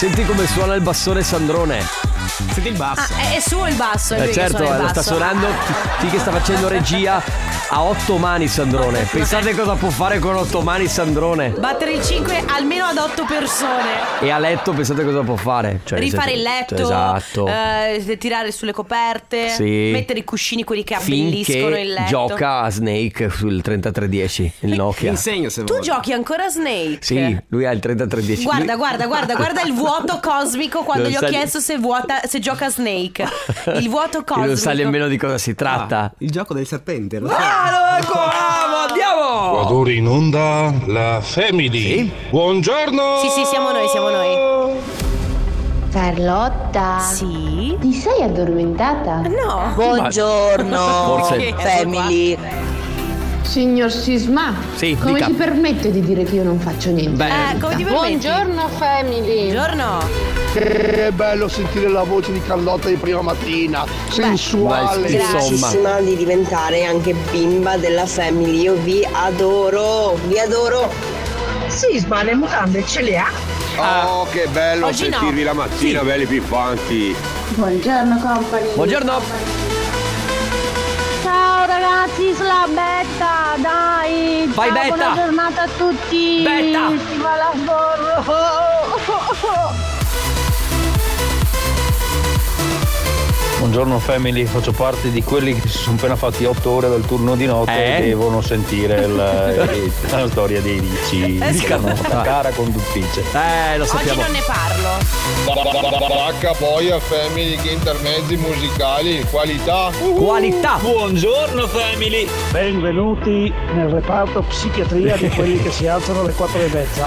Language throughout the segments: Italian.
Senti come suona il bassone Sandrone. Senti il basso. Ah, è, suo il basso, è Eh certo, suona il lo sta basso. suonando. Sì che sta facendo regia a otto mani Sandrone. Pensate cosa può fare con otto mani Sandrone. Battere il 5 almeno ad 8 persone. E a letto pensate cosa può fare? Cioè, Rifare il letto, Esatto. eh, tirare sulle coperte, Sì. mettere i cuscini quelli che abbelliscono Finché il letto. gioca a Snake sul 3310, il Nokia. Insegno se Tu vuoi. giochi ancora a Snake? Sì, lui ha il 3310. Guarda, Lui- guarda, guarda, guarda il vuoto cosmico quando Non gli ho sa- chiesto se, vuota, se gioca a Snake. Il vuoto cosmico. non sa nemmeno di cosa si tratta. Ah, il gioco del serpente, lo sai. Ah, ecco, bravo, andiamo! Ora in onda la Family. Buongiorno! Sì, sì, siamo noi, siamo noi. Carlotta, Sì? ti sei addormentata? No. Buongiorno, Forse- family. Signor Sisma, Sì, come dica. si permette di dire che io non faccio niente? Beh, Eh, come ti permetti? Buongiorno family. Buongiorno. Che bello sentire la voce di Carlotta di prima mattina, sensuale. Beh, insomma. di diventare anche bimba della family. Io vi adoro, vi adoro. Sisma le mutande ce le ha? Oh, che bello Oggi no. sentirvi la mattina, belli piffanti. Buongiorno company. Buongiorno. Ciao ragazzi, sulla Betta, dai. Vai, Ciao, Betta. Buona giornata a tutti. Betta. Si va la Buongiorno family, faccio parte di quelli che si sono appena fatti 8 ore del turno di notte Eh? e devono sentire il- la storia dei ricci Eh, di sì. Carlotta, cara conduttrice. Eh, lo Oggi sappiamo. non ne parlo. H poi a Family che intermezzi musicali, qualità. Qualità. Buongiorno family! Benvenuti nel reparto psichiatria di quelli che si alzano alle 4 e mezza.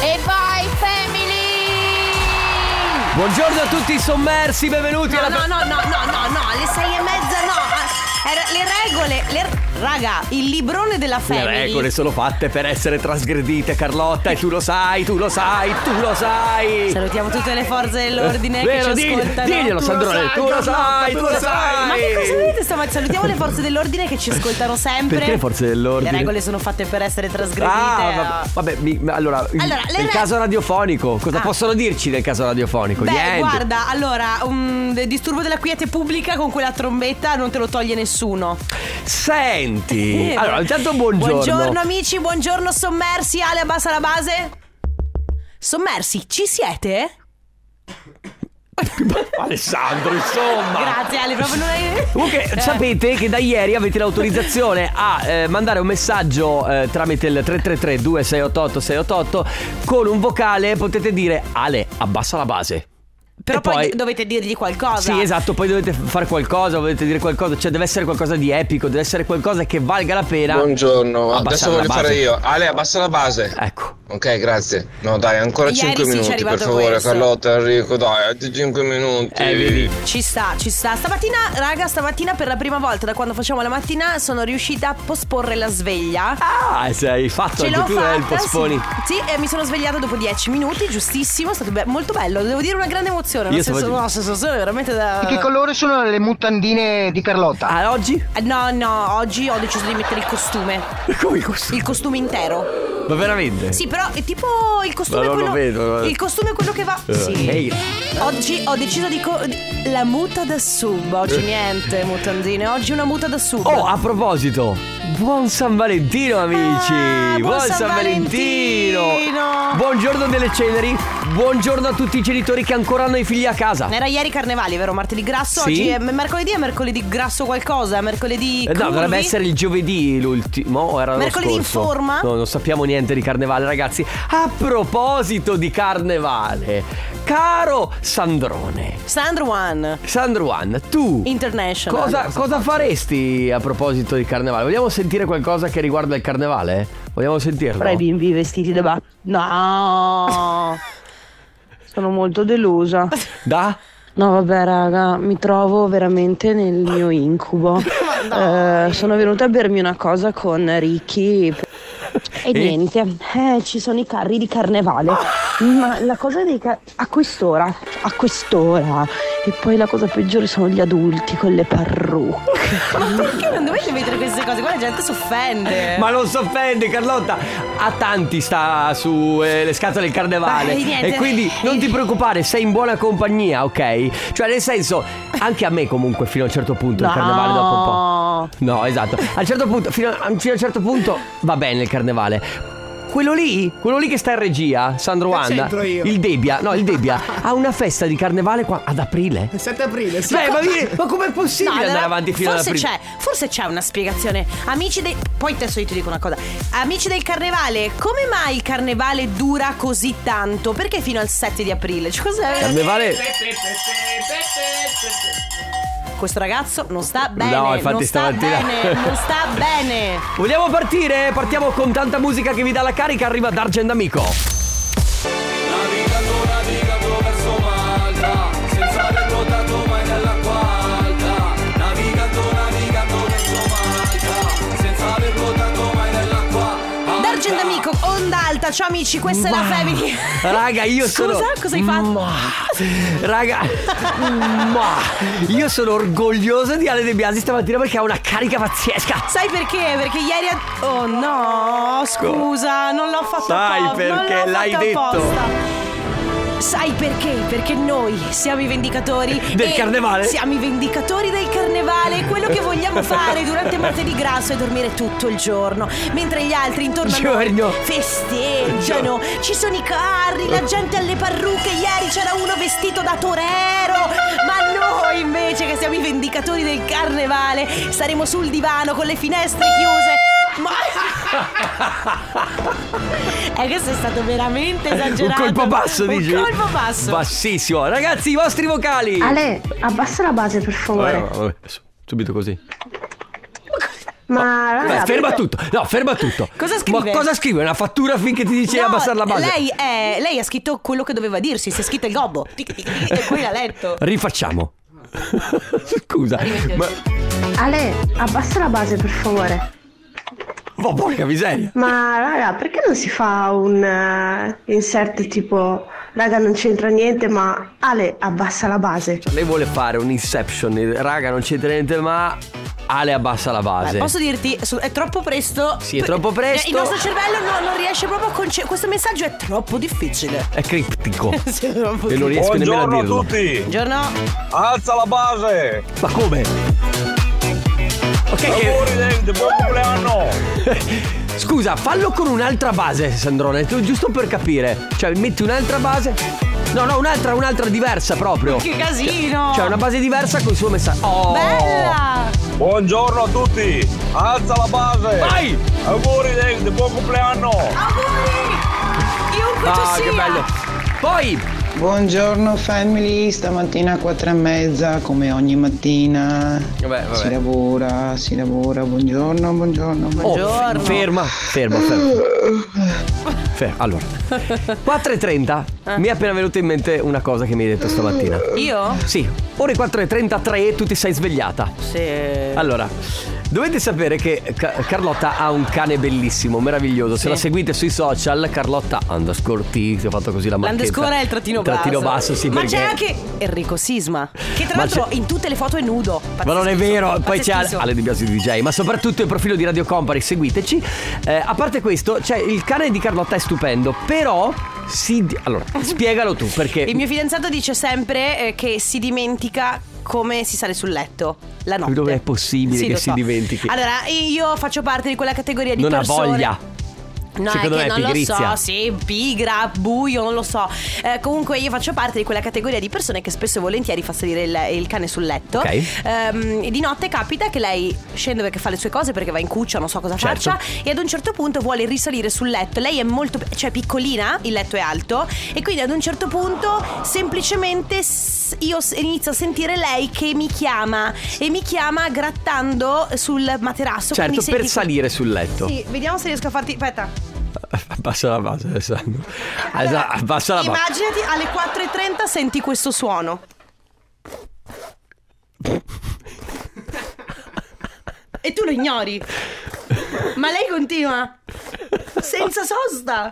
E family! Buongiorno a tutti i sommersi, benvenuti No, alla no, no, no, no, no, no, alle sei e mezza no. Era- le regole, le- raga, il librone della Le family. regole sono fatte per essere trasgredite, Carlotta, e tu lo sai, tu lo sai, tu lo sai. Salutiamo tutte le forze dell'ordine Vero, che ci digli- ascoltano. diglielo, Sandrone, tu lo sai, tu lo sai. Ma che cosa volete stamattina? Salutiamo le forze dell'ordine che ci ascoltano sempre. Perché le forze dell'ordine? Le regole sono fatte per essere trasgredite. Ah, vabbè, mi- allora, il- Allora, le nel re- caso radiofonico, cosa Ah. possono dirci nel caso radiofonico? Beh, Niente. guarda, allora, un disturbo della quiete pubblica con quella trombetta non te lo toglie nessuno. Senti, Eh, allora, intanto buongiorno. Buongiorno amici, buongiorno sommersi, Ale abbassa la base. Sommersi, ci siete? Alessandro, insomma. Grazie Ale, proprio non hai... Comunque Eh. sapete che da ieri avete l'autorizzazione a eh, mandare un messaggio eh, tramite il 333 2688 688 con un vocale potete dire Ale abbassa la base. Però E poi, dovete dirgli qualcosa. Sì, esatto, poi dovete fare qualcosa, dovete dire qualcosa, cioè deve essere qualcosa di epico, deve essere qualcosa che valga la pena. Buongiorno, adesso voglio base. fare io. Ale, abbassa la base. Ecco. Ok, grazie. No, dai, ancora Ieri 5 sì, minuti, per favore, questo. Carlotta, Enrico, dai, altri 5 minuti. Eh, vedi. Ci sta, ci sta. Stamattina, raga, stamattina per la prima volta da quando facciamo la mattina sono riuscita a posporre la sveglia. Ah, se hai fatto Ce anche l'ho tu fatta, eh, il posponi. Sì, Sì, e mi sono svegliata dopo 10 minuti, giustissimo, è stato be- molto bello, devo dire una grande emozione, Io una, stavo- senso- una sensazione veramente da... Che colore sono le mutandine di Carlotta? Ah, oggi? Eh, No, no, oggi ho deciso di mettere il costume, Come il costume? il costume intero. Ma veramente? Sì, però è tipo il costume Ma non lo quello vedo, eh. Il costume è quello che va Eh, Sì. ehi. Oggi ho deciso di co- di- la muta da sub, oggi niente mutandine, oggi una muta da sub. Oh, a proposito, buon San Valentino amici! Ah, buon San Valentino! Buongiorno delle ceneri, buongiorno a tutti i genitori che ancora hanno i figli a casa. Era ieri carnevali, vero? Martedì grasso, Sì. oggi è mercoledì è mercoledì grasso qualcosa, mercoledì Eh, no, dovrebbe essere il giovedì l'ultimo. o Era l'anno Mercoledì in forma? No, non sappiamo niente di carnevale, ragazzi. A proposito di carnevale, caro Sandrone, Sandro One Sandro One, tu International. cosa, cosa faresti a proposito di carnevale? Vogliamo sentire qualcosa che riguarda il carnevale? Vogliamo sentirlo? Fra i bimbi vestiti da ba... No! Sono molto delusa. Da? No, vabbè, raga, mi trovo veramente nel mio incubo. Eh, sono venuta a bermi una cosa con Ricky. E E? niente, eh, ci sono i carri di carnevale. Ma la cosa dei ca- a quest'ora, a quest'ora. E poi la cosa peggiore sono gli adulti con le parrucche. Ma perché non dovete mettere queste cose? Qua la gente si offende. Ma non si offende Carlotta A tanti sta su eh, le scatole del carnevale niente. E quindi non ti preoccupare Sei in buona compagnia, ok? Cioè nel senso Anche a me comunque fino a un certo punto Il No. carnevale dopo un po' No, esatto A un certo punto Fino a, fino a un certo punto Va bene il carnevale quello lì, quello lì che sta in regia, Sandro Wanda, c'entro io? il Debbia, no, il Debbia ha una festa di carnevale qua- ad aprile. Il 7 aprile, sì. Beh, ma, ma com'è No, possibile allora, andare avanti fino ad forse aprile? c'è, forse c'è una spiegazione. Amici dei. Poi adesso io ti dico una cosa. Amici del carnevale, come mai il carnevale dura così tanto? Perché fino al 7 di aprile? Cioè, cos'è? Carnevale Questo ragazzo non sta bene. No, infatti non sta stamattina- bene. Non sta bene. Vogliamo partire? Partiamo con tanta musica che vi dà la carica. Arriva D'Argent Amico. Ciao amici, questa è la Family. Raga, io sono. Scusa, cosa hai fatto? Ma- Raga, ma io sono orgoglioso di Ale De Biasi stamattina perché ha una carica pazzesca. Sai perché? Perché ieri. ha- Oh no, scusa, non l'ho fatto Sai apposta. non perché l'ho l'hai fatto detto. apposta. Sai perché? Perché noi siamo i vendicatori Del carnevale? Siamo i vendicatori del carnevale. Quello che vogliamo fare durante martedì grasso è dormire tutto il giorno, mentre gli altri intorno a noi festeggiano. Ci sono i carri, la gente alle parrucche. Ieri c'era uno vestito da torero. Ma noi invece che siamo i vendicatori del carnevale saremo sul divano con le finestre chiuse. Ma è che sei stato veramente Un esagerato. colpo basso, Un dici? colpo basso. Bassissimo. Ragazzi, i vostri vocali. Ale, abbassa la base per favore. Vabbè, vabbè, subito così. Ma raga, Dai, ferma perché- tutto. No, ferma tutto. Cosa scrive? Ma cosa scrive? Una fattura finché ti dice No, abbassare la base? Lei, è, lei ha scritto quello che doveva dirsi, si è scritto il gobbo. E poi l'ha letto. Rifacciamo. Scusa, ma, Ale, abbassa la base per favore. Ma porca miseria. Ma raga, perché non si fa un eh, insert tipo raga non c'entra niente, ma Ale abbassa la base. Lei vuole fare un inception, raga, non c'entra niente, ma Ale abbassa la base. Beh, posso dirti, è troppo presto. Sì, è troppo presto. Il nostro cervello no- non riesce proprio a conce- Questo messaggio è troppo difficile. È criptico. Sì, è troppo e non riesco nemmeno a Buongiorno a dirlo. tutti. Buongiorno. Alza la base. Ma come? Ok, che... Auguri David, buon compleanno. Scusa, fallo con un'altra base, Sandrone, tu- giusto per capire. Cioè, metti un'altra base. No, no, un'altra, un'altra diversa proprio. Che casino. Cioè, una base diversa con il suo messaggio. Oh! Bella. Buongiorno a tutti. Alza la base. Vai! Auguri David, buon compleanno. Auguri. Chiunque Ah, sia. che bello. Poi, Buongiorno family, stamattina a quattro e mezza come ogni mattina. Vabbè, vabbè. Si lavora, si lavora, buongiorno, buongiorno. Oh, Buongiorno. ferma, ferma, ferma. Ferma. Allora, 4.30 Eh. mi è appena venuta in mente una cosa che mi hai detto stamattina. Io? Sì, ore 4.33 tu ti sei svegliata. Sì. Allora, dovete sapere che Ca- Carlotta ha un cane bellissimo, meraviglioso. Se la seguite sui social, Carlotta underscore T, ho fatto così la marchetta. L'underscore è il trattino basso. Trattino basso, sì, Ma perché... c'è anche Enrico Sisma. Che tra Ma l'altro c'è- in tutte le foto è nudo. Ma non è vero, poi c'è Ale, Di Biasi DJ, ma soprattutto il profilo di Radio Company, seguiteci. Eh, a parte questo, cioè il cane di Carlotta è stupendo, però si allora, spiegalo tu perché Il mio fidanzato dice sempre eh, che si dimentica come si sale sul letto la notte. dove è possibile Sì, che lo si so. dimentichi? Allora, io faccio parte di quella categoria di non ha persone. voglia. No, Secondo è me è non pigrizia. lo so, sì, pigra, buio, non lo so. Eh, comunque io faccio parte di quella categoria di persone che spesso e volentieri fa salire il, il cane sul letto. Ok. Ehm, e di notte capita che lei scende perché fa le sue cose, perché va in cuccia, non so cosa Certo. faccia, e ad un certo punto vuole risalire sul letto. Lei è molto, cioè piccolina, il letto è alto, e quindi ad un certo punto semplicemente s- io s- inizio a sentire lei che mi chiama e mi chiama grattando sul materasso. Certo, quindi per senti- salire sul letto. Sì, vediamo se riesco a farti. Aspetta. Abbassa la base, Alessandro. Allora, Abbassa la base. Immaginati alle 4.30 senti questo suono. e tu lo ignori. Ma lei continua. Senza sosta.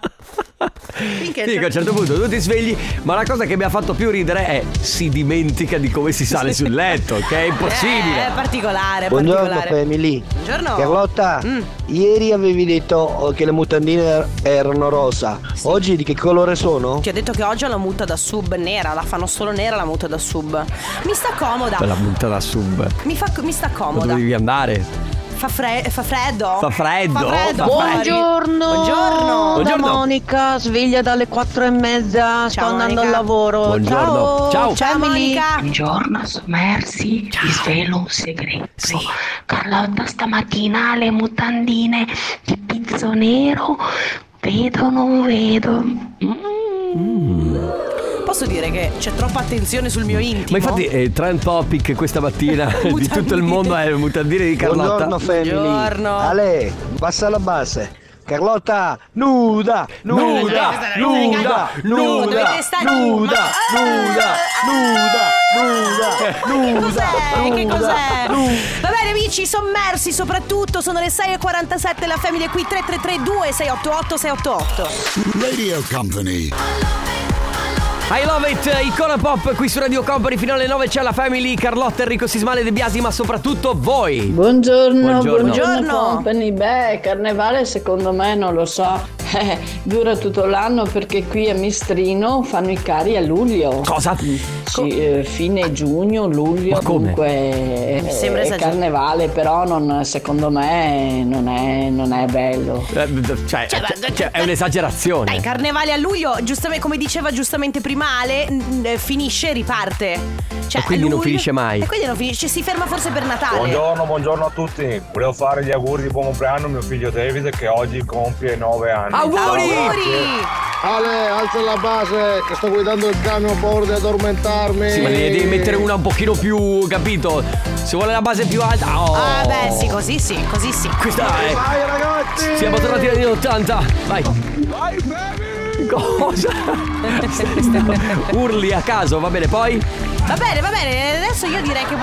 Finché Quindi a un certo punto tutti svegli, ma la cosa che mi ha fatto più ridere è si dimentica di come si sale sul letto, che è impossibile. Eh, è particolare, è Buongiorno particolare. family. Buongiorno. Carlotta, Mm. ieri avevi detto che le mutandine er- erano rosa. Oggi di che colore sono? Ti ho detto che oggi ho la muta da sub nera, la fanno solo nera la muta da sub. Mi sta comoda. Bella punta da sub. Mi, fa, mi sta comoda. dove devi andare? Fa, fre- fa freddo? Fa freddo? Fa freddo. Fuori. Buongiorno. Buongiorno. Da Buongiorno. Monica, sveglia dalle quattro e mezza. Sto Ciao, andando Monica. al lavoro. Buongiorno. Ciao. Ciao. Ciao. Monica. Buongiorno, sommersi. Vi svelo un segreto. Carlotta stamattina ha le mutandine di pizzo nero. Vedo, non vedo. Posso dire che c'è troppa attenzione sul mio intimo? Ma infatti eh, trend topic questa mattina di tutto il mondo è mutandine di Carlotta. Buongiorno family. Buongiorno. Ale, bassa la base. Carlotta, nuda, nuda, Nuda, nuda, nuda, nuda, Dovete stare- nuda, nuda, nuda, che nuda, cos'è? Che nuda, cos'è? nuda. Va bene amici, sommersi soprattutto, sono le 6.47, la famiglia è qui 3332 688 688. Radio Company. I love it, icona pop qui su Radio Company fino alle 9 c'è la family Carlotta, Enrico Sismale De Biasi, ma soprattutto voi. Buongiorno, Buongiorno. buongiorno, Buongiorno. company. Beh, carnevale secondo me non lo so. Eh, dura tutto l'anno perché qui a Mistrino fanno i cari a luglio. Cosa? Sì, eh, fine giugno, luglio, Ma come? dunque eh, Mi sembra è esagerato. carnevale, però non- secondo me non è, non è bello. Eh, Cioè, Cioè, ma- cioè, è un'esagerazione. Dai, carnevale a luglio, giustamente come diceva giustamente prima Ale, n- n- finisce e riparte. Cioè, E quindi non finisce mai. E quindi non finisce, si ferma forse per Natale. Buongiorno, buongiorno a tutti. Volevo fare gli auguri di buon compleanno a mio figlio David che oggi compie 9 anni. Auguri! Ale, alza la base, che sto guidando il camion a bordo di addormentarmi. Sì, ma ne devi mettere una un pochino più, capito? Se vuole la base più alta. Oh. Ah beh sì, così sì, così sì. Questa è. Vai ragazzi! Siamo tornati agli anni 80. Vai. Cosa? Urli a caso, va bene, poi? Va bene, va bene, adesso io direi che...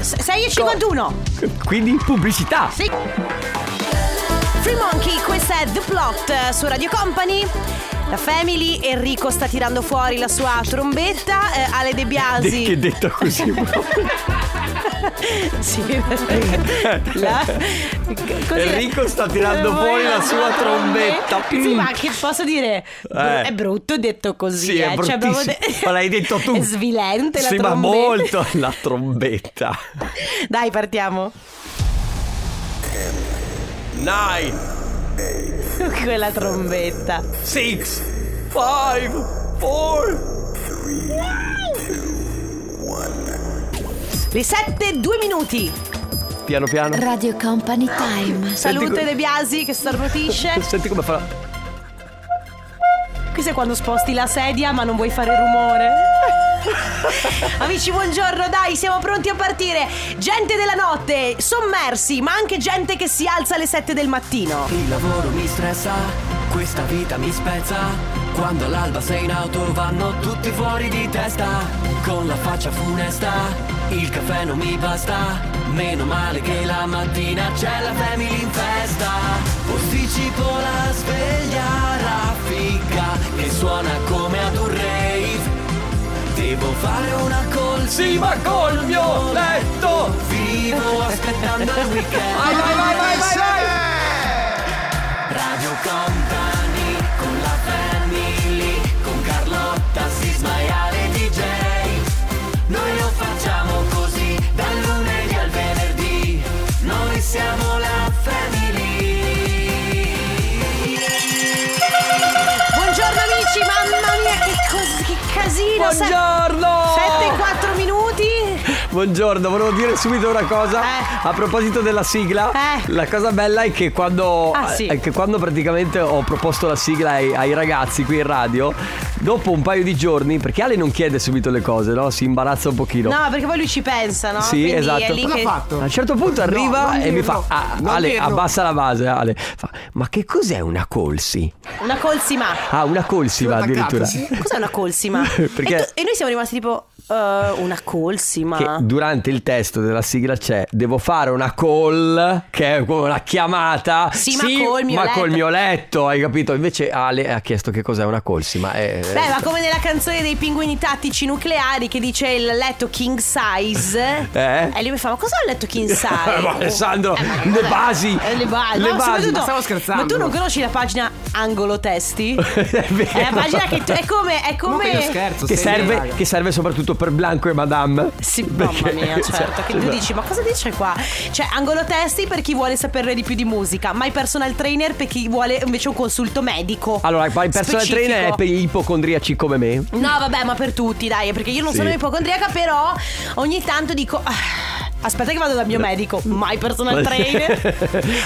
6 e 51. Quindi pubblicità. Sì. Free Monkey, questa è The Plot eh, su Radio Company. La Family, Enrico sta tirando fuori la sua trombetta, eh, Ale De De- Biasi. che detto così sì, la... così- Enrico sta tirando fuori la sua trombetta. Sì, ma che posso dire? Eh. È brutto detto così. Sì, è eh. Cioè, bruttissimo. Ma l'hai detto tu. È svilente la Sì, ma trombetta. molto la trombetta. Dai, partiamo. Nine, Quella trombetta. six, five, four. Le 7, 2 minuti. Piano piano. Radio Company Time. Salute co- De Biasi che starnutisce. Senti come fa. Questo è quando sposti la sedia ma non vuoi fare rumore. Amici, buongiorno, dai, siamo pronti a partire. Gente della notte, sommersi, ma anche gente che si alza alle 7 del mattino. Il lavoro mi stressa, questa vita mi spezza. Quando all'alba sei in auto vanno tutti fuori di testa. Con la faccia funesta, il caffè non mi basta. Meno male che la mattina c'è la family in festa. Posticipo la sveglia raffica che suona come ad un rave. Devo fare una call, sì ma col mio letto Vivo aspettando il weekend Vai, vai, vai, vai, vai, vai. Radio Company Buongiorno. Buongiorno, volevo dire subito una cosa. Eh. A proposito della sigla, Eh. la cosa bella è che quando, Ah, sì. è che quando praticamente ho proposto la sigla ai, ai ragazzi qui in radio, dopo un paio di giorni, perché Ale non chiede subito le cose, no? Si imbarazza un pochino. No, perché poi lui ci pensa, no? Sì, Quindi esatto. È lì Cosa che... ha fatto? A un certo punto arriva non e mi fa: ah, Ale, dirlo." abbassa la base. Ale fa: Ma che cos'è una colsi? Una colsima. Ah, una colsiva Sono addirittura. Cos'è una colsima? Perché- E, tu- e noi siamo rimasti tipo. Eh, una colsima. Che durante il testo della sigla c'è Devo fare una call Che è come una chiamata Sì, ma col mio ma letto. col mio letto Hai capito? Invece Ale ha chiesto che cos'è una colsima eh, Beh, ma come nella canzone dei pinguini tattici nucleari che dice il letto king size. Eh? E lui mi fa: Ma cos'è il letto king size? Ma Alessandro, le basi Eh, le basi, Le No, basi. Ma stavo scherzando. Ma tu non conosci la pagina angolo testi? È vero. È la pagina che tu- è come. È come... che serve, che serve soprattutto per Blanco e Madame Sì, Perché- mamma mia, certo. Che tu cioè, dici, ma cosa dice qua? Cioè, angolo testi per chi vuole saperne di più di musica, ma i personal trainer per chi vuole invece un consulto medico. Allora, il personal Specifico. trainer è per gli ipocondriaci come me No, vabbè, ma per tutti, dai, perché io non Sì. sono ipocondriaca, però ogni tanto dico. "Ah, Aspetta che vado dal mio medico, mai personal trainer.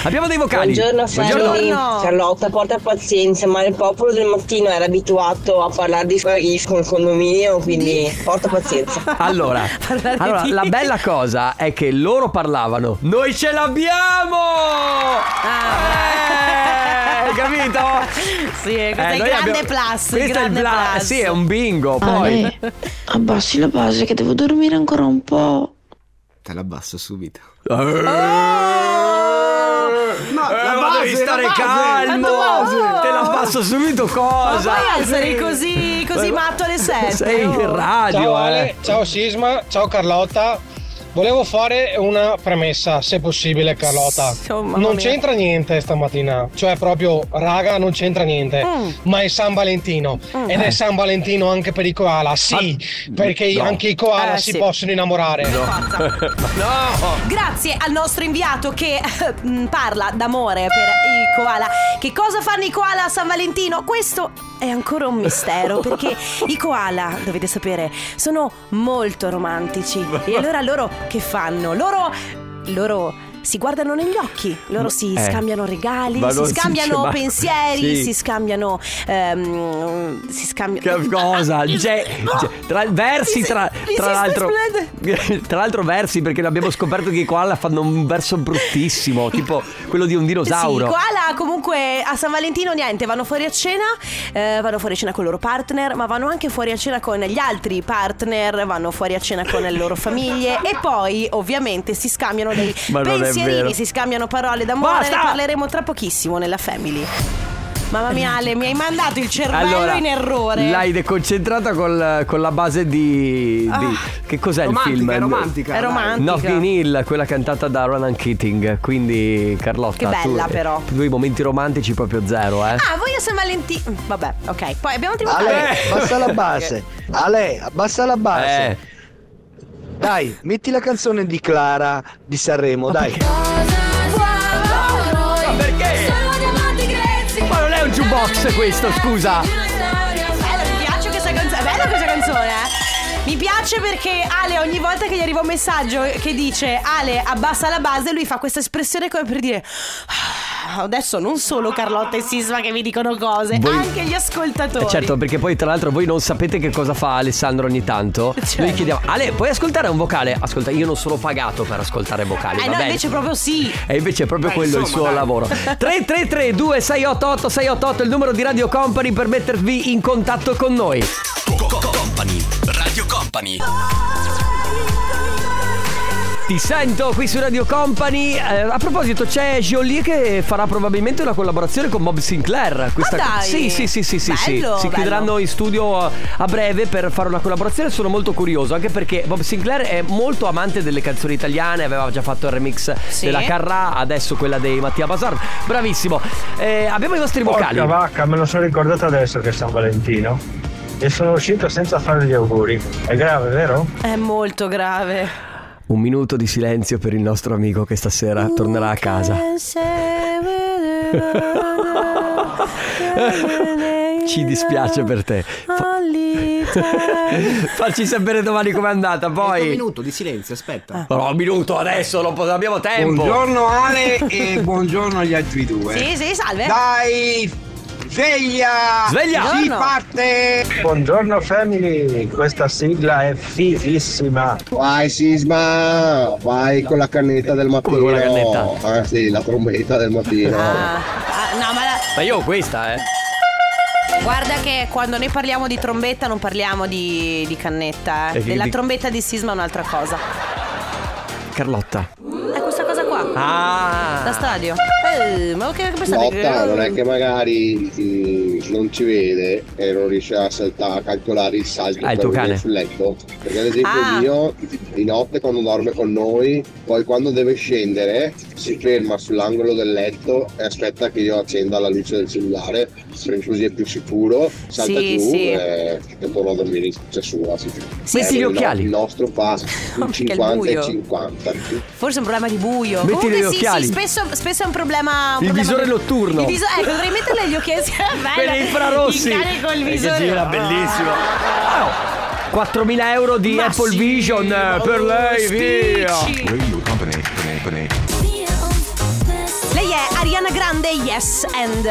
Abbiamo dei vocali Buongiorno family, Carlotta porta pazienza ma il popolo del mattino era abituato a parlare di sfaghi con il condominio quindi porta pazienza Allora, allora, la bella cosa è che loro parlavano Noi ce l'abbiamo! Eh, hai capito? Sì, questo è il grande abbiamo- plus. Questo è il grande bla- plus. Sì, è un bingo Poi Ale, abbassi la base che devo dormire ancora un po'. Te l'abbasso subito. No, ma devi stare calmo Te la subito Ma cosa? puoi essere così, così matto alle 7? Sei in radio Ciao eh. Ale, ciao Sisma, ciao Carlotta. Volevo fare una premessa, se possibile, Carlotta. Oh, non mia. c'entra niente stamattina, cioè proprio, raga, non c'entra niente. Mm. Ma è San Valentino ed è San Valentino anche per i koala, sì, perché no. anche i koala Eh, si sì. possono innamorare. No Grazie al nostro inviato che mm, parla d'amore per i koala. Che cosa fanno i koala a San Valentino? Questo è ancora un mistero perché i koala, dovete sapere, sono molto romantici. E allora loro che fanno? Loro loro si guardano negli occhi, loro si Eh. scambiano regali, si scambiano ma- pensieri, Sì. si scambiano ehm, si scambiano Che cosa? Ge- ge- tra, versi Mi si- tra, mi tra si l'altro. Tra l'altro versi perché abbiamo scoperto che i koala fanno un verso bruttissimo Tipo quello di un Sì, dinosauro i koala comunque a San Valentino niente, vanno fuori a cena, eh, vanno fuori a cena con i loro partner, ma vanno anche fuori a cena con gli altri partner, vanno fuori a cena con le loro famiglie e poi ovviamente si scambiano dei vero. Pensierini, si scambiano parole d'amore, Basta! ne parleremo tra pochissimo nella Family. Mamma mia Ale, mi hai mandato il cervello Allora, in errore. L'hai deconcentrata col- con la base di, di- Ah. Che cos'è Romantica, il film? è romantica, È romantica. Notting Hill, quella cantata da Ronan Keating Quindi Carlotta Che bella, tu, però. Tu i momenti romantici proprio zero eh Ah, voi a San Valentino. Vabbè, ok. Poi abbiamo altri Ale, abbassa la base. Ale, abbassa la base. Eh. Dai, metti la canzone di Clara di Sanremo, dai. Ma perché? Ma non è un jukebox questo, scusa Bella, mi piace questa canzone. È bella questa canzone, eh? Mi piace perché Ale ogni volta che gli arriva un messaggio che dice Ale abbassa la base lui fa questa espressione come per dire "Ah, adesso non solo Carlotta e Sisma che mi dicono cose Voi- anche gli ascoltatori Eh, certo, perché poi tra l'altro voi non sapete che cosa fa Alessandro ogni tanto. Certo. Noi chiediamo, Ale, puoi ascoltare un vocale? Ascolta, io non sono pagato per ascoltare vocali. Eh va no bene. invece proprio sì E invece è proprio Beh, quello il insomma, suo dai. lavoro. 333 2688 688 il numero di Radio Company per mettervi in contatto con noi. Company, Radio Company. Ti sento qui su Radio Company. Eh, a proposito, c'è Jolie che farà probabilmente una collaborazione con Bob Sinclair. Ah, dai. Sì, sì, sì, sì, sì, sì. Bello, Si bello. chiuderanno in studio a- a breve per fare una collaborazione. Sono molto curioso, anche perché Bob Sinclair è molto amante delle canzoni italiane. Aveva già fatto il remix Sì. della Carrà, adesso quella dei Mattia Basar. Bravissimo. Eh, abbiamo i vostri vocali. Porca vacca, me lo sono ricordato adesso che è San Valentino. E sono uscito senza fare gli auguri. È grave, vero? È molto grave Un minuto di silenzio per il nostro amico che stasera tornerà a casa. Ci dispiace per te. Fa- Facci sapere domani com'è andata, Un poi. minuto di silenzio, aspetta. Però un minuto adesso, non abbiamo tempo. Buongiorno Ale e buongiorno agli altri due. Sì sì salve Dai, sveglia! Sveglia! Si Buongiorno. parte! Buongiorno family, questa sigla è fighissima. Vai Sisma, vai con la cannetta del mattino. Come con la cannetta? Ah sì, la trombetta del mattino. Ah, ah, no ma la- Ma io ho questa, eh. Guarda che quando noi parliamo di trombetta non parliamo di, di cannetta, eh. E che Della di- trombetta di sisma è un'altra cosa. Carlotta. È questa cosa qua. Ah. Da stadio. Eh, ma che, che pensate che- Lotta non è che magari mm, non ci vede e non riesce a, saltare, a calcolare il salto Ah, il tuo cane. sul letto. Perché ad esempio Ah. mio di notte quando dorme con noi, poi quando deve scendere si ferma sull'angolo del letto e aspetta che io accenda la luce del cellulare, perché così è più sicuro, salta Sì, giù sì. e, e torna a dormire in cuccia sua. Sì. Metti gli il no- occhiali. Il nostro fa un perché è 50 buio. e 50. Forse è un problema di buio. Metti Comunque gli sì, occhiali. sì, spesso, spesso è un problema. un Il problema visore del- notturno. Il viso- ecco, dovrei metterle gli occhiali. Bello. Quelli infrarossi. Il col Eh, visore. gira, bellissimo. Oh, 4.000 euro di Ma Apple sì, Vision eh, per lei, via. Yes, and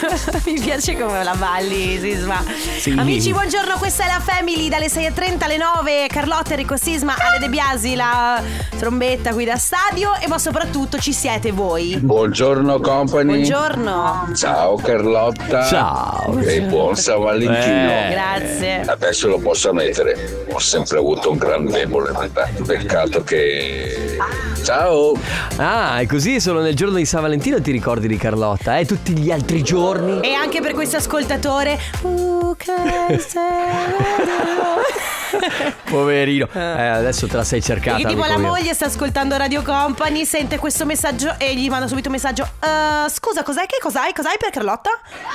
mi piace come la balli, Sisma. Sì. Amici, buongiorno, questa è la Family dalle 6.30 alle 9. Carlotta, Enrico Sisma, Ale De Biasi, la trombetta qui da stadio e ma soprattutto ci siete voi. Buongiorno company. Buongiorno. Ciao Carlotta. Ciao. E buon San Valentino. Eh. Grazie. Adesso lo posso ammettere, ho sempre avuto un gran debole. Peccato che. Ciao! Ah, e così solo nel giorno di San Valentino ti ricordi di Carlotta, eh? Tutti gli altri giorni. E anche per questo ascoltatore. Uh, Poverino. Eh, adesso te la sei cercata. Perché tipo la mio. moglie sta ascoltando Radio Company, sente questo messaggio e gli manda subito un messaggio. "Eh, scusa, cos'è che cos'hai? Cos'hai per Carlotta?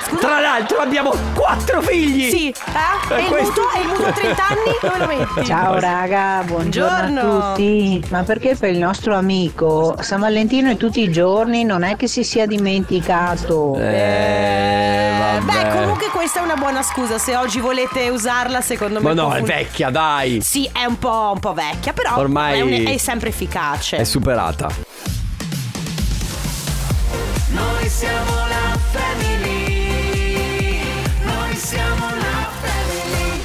Scusa. Tra l'altro abbiamo quattro figli. Sì, eh? E il questo- mutuo? E il mutuo a 30 anni? Dove lo metti? Ciao raga, buongiorno, Buongiorno. a tutti. Ma perché per il nostro amico San Valentino è tutti i giorni, non è che si sia dimenticato. Eh, vabbè. Beh, comunque questa è una buona scusa. Se oggi volete usarla, secondo me. Ma no, è fun- vecchia, dai. Sì, è un po', un po' vecchia, però Ormai- è, un- è sempre efficace. È superata. Noi siamo la family. Noi siamo la family.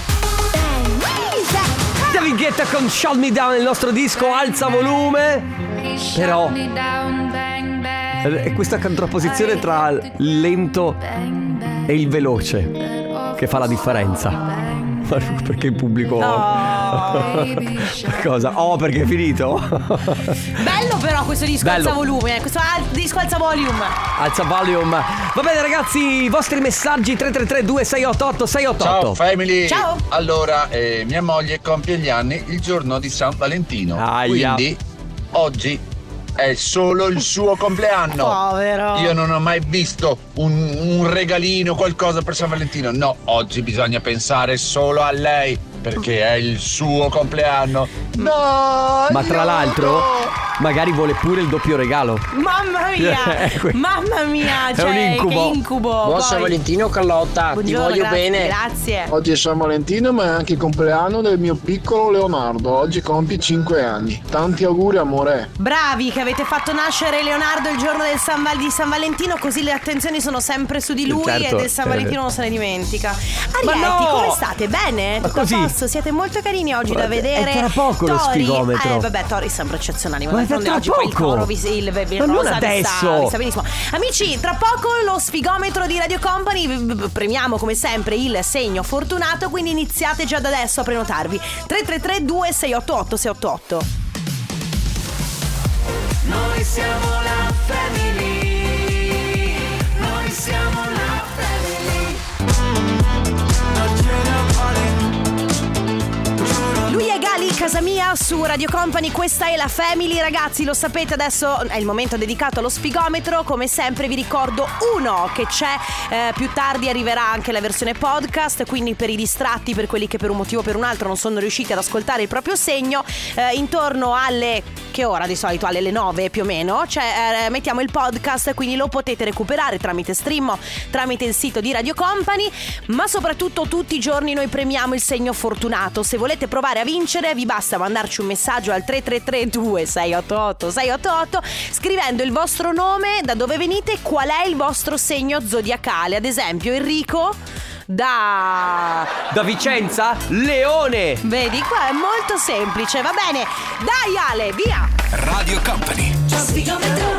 David Guetta con Shut Me Down, il nostro disco alza volume. Però è questa contrapposizione tra il lento e il veloce che fa la differenza. Perché il pubblico. Cosa? Oh, perché è finito? Bello però questo disco Bello. alza volume, eh, questo al- disco alza volume. Alza volume. Va bene, ragazzi, i vostri messaggi 333 2688 688. Ciao family Ciao. Allora eh, mia moglie compie gli anni il giorno di San Valentino Aia. Quindi oggi è solo il suo compleanno. Povero. Io non ho mai visto un, un regalino, qualcosa per San Valentino. No, oggi bisogna pensare solo a lei Perché è il suo compleanno No Ma tra l'altro, magari vuole pure il doppio regalo. Mamma mia! Eh, Mamma mia! È Cioè, un incubo. che incubo! Buon San Valentino Carlotta, ti voglio grazie, bene. Grazie. Oggi è San Valentino, ma è anche il compleanno del mio piccolo Leonardo. Oggi compie 5 anni. Tanti auguri, amore. Bravi che avete fatto nascere Leonardo il giorno del San Val- di San Valentino, così le attenzioni sono sempre su di lui Certo. e del San Eh. Valentino non se ne dimentica. Ma Arietti, no! come state? Bene? Ma così? Posto? Siete molto carini oggi da Guarda, è vedere. tra poco lo Tori, sfigometro. Eh, vabbè, Tori sempre eccezionali. Ma Ma tra oggi poi il poco. coro, vi- il, il, il Ma non rosa vi sta, adesso. vi sta benissimo. Amici, tra poco lo sfigometro di Radio Company. Premiamo come sempre il segno fortunato, quindi iniziate già da adesso a prenotarvi. 333 2688 688. Noi siamo la family. Noi siamo casa mia, su Radio Company, questa è la Family, ragazzi, lo sapete adesso è il momento dedicato allo sfigometro, come sempre vi ricordo uno che c'è, eh, più tardi arriverà anche la versione podcast, quindi per i distratti, per quelli che per un motivo o per un altro non sono riusciti ad ascoltare il proprio segno, eh, intorno alle, che ora di solito alle 9 più o meno, cioè eh, mettiamo il podcast, quindi lo potete recuperare tramite stream, tramite il sito di Radio Company, ma soprattutto tutti i giorni noi premiamo il segno fortunato, se volete provare a vincere vi basta mandarci un messaggio al 3332 688 688 scrivendo il vostro nome, da dove venite e qual è il vostro segno zodiacale. Ad esempio Enrico da... Da Vicenza, Leone. Vedi, qua è molto semplice, va bene. Dai Ale, via! Radio Company.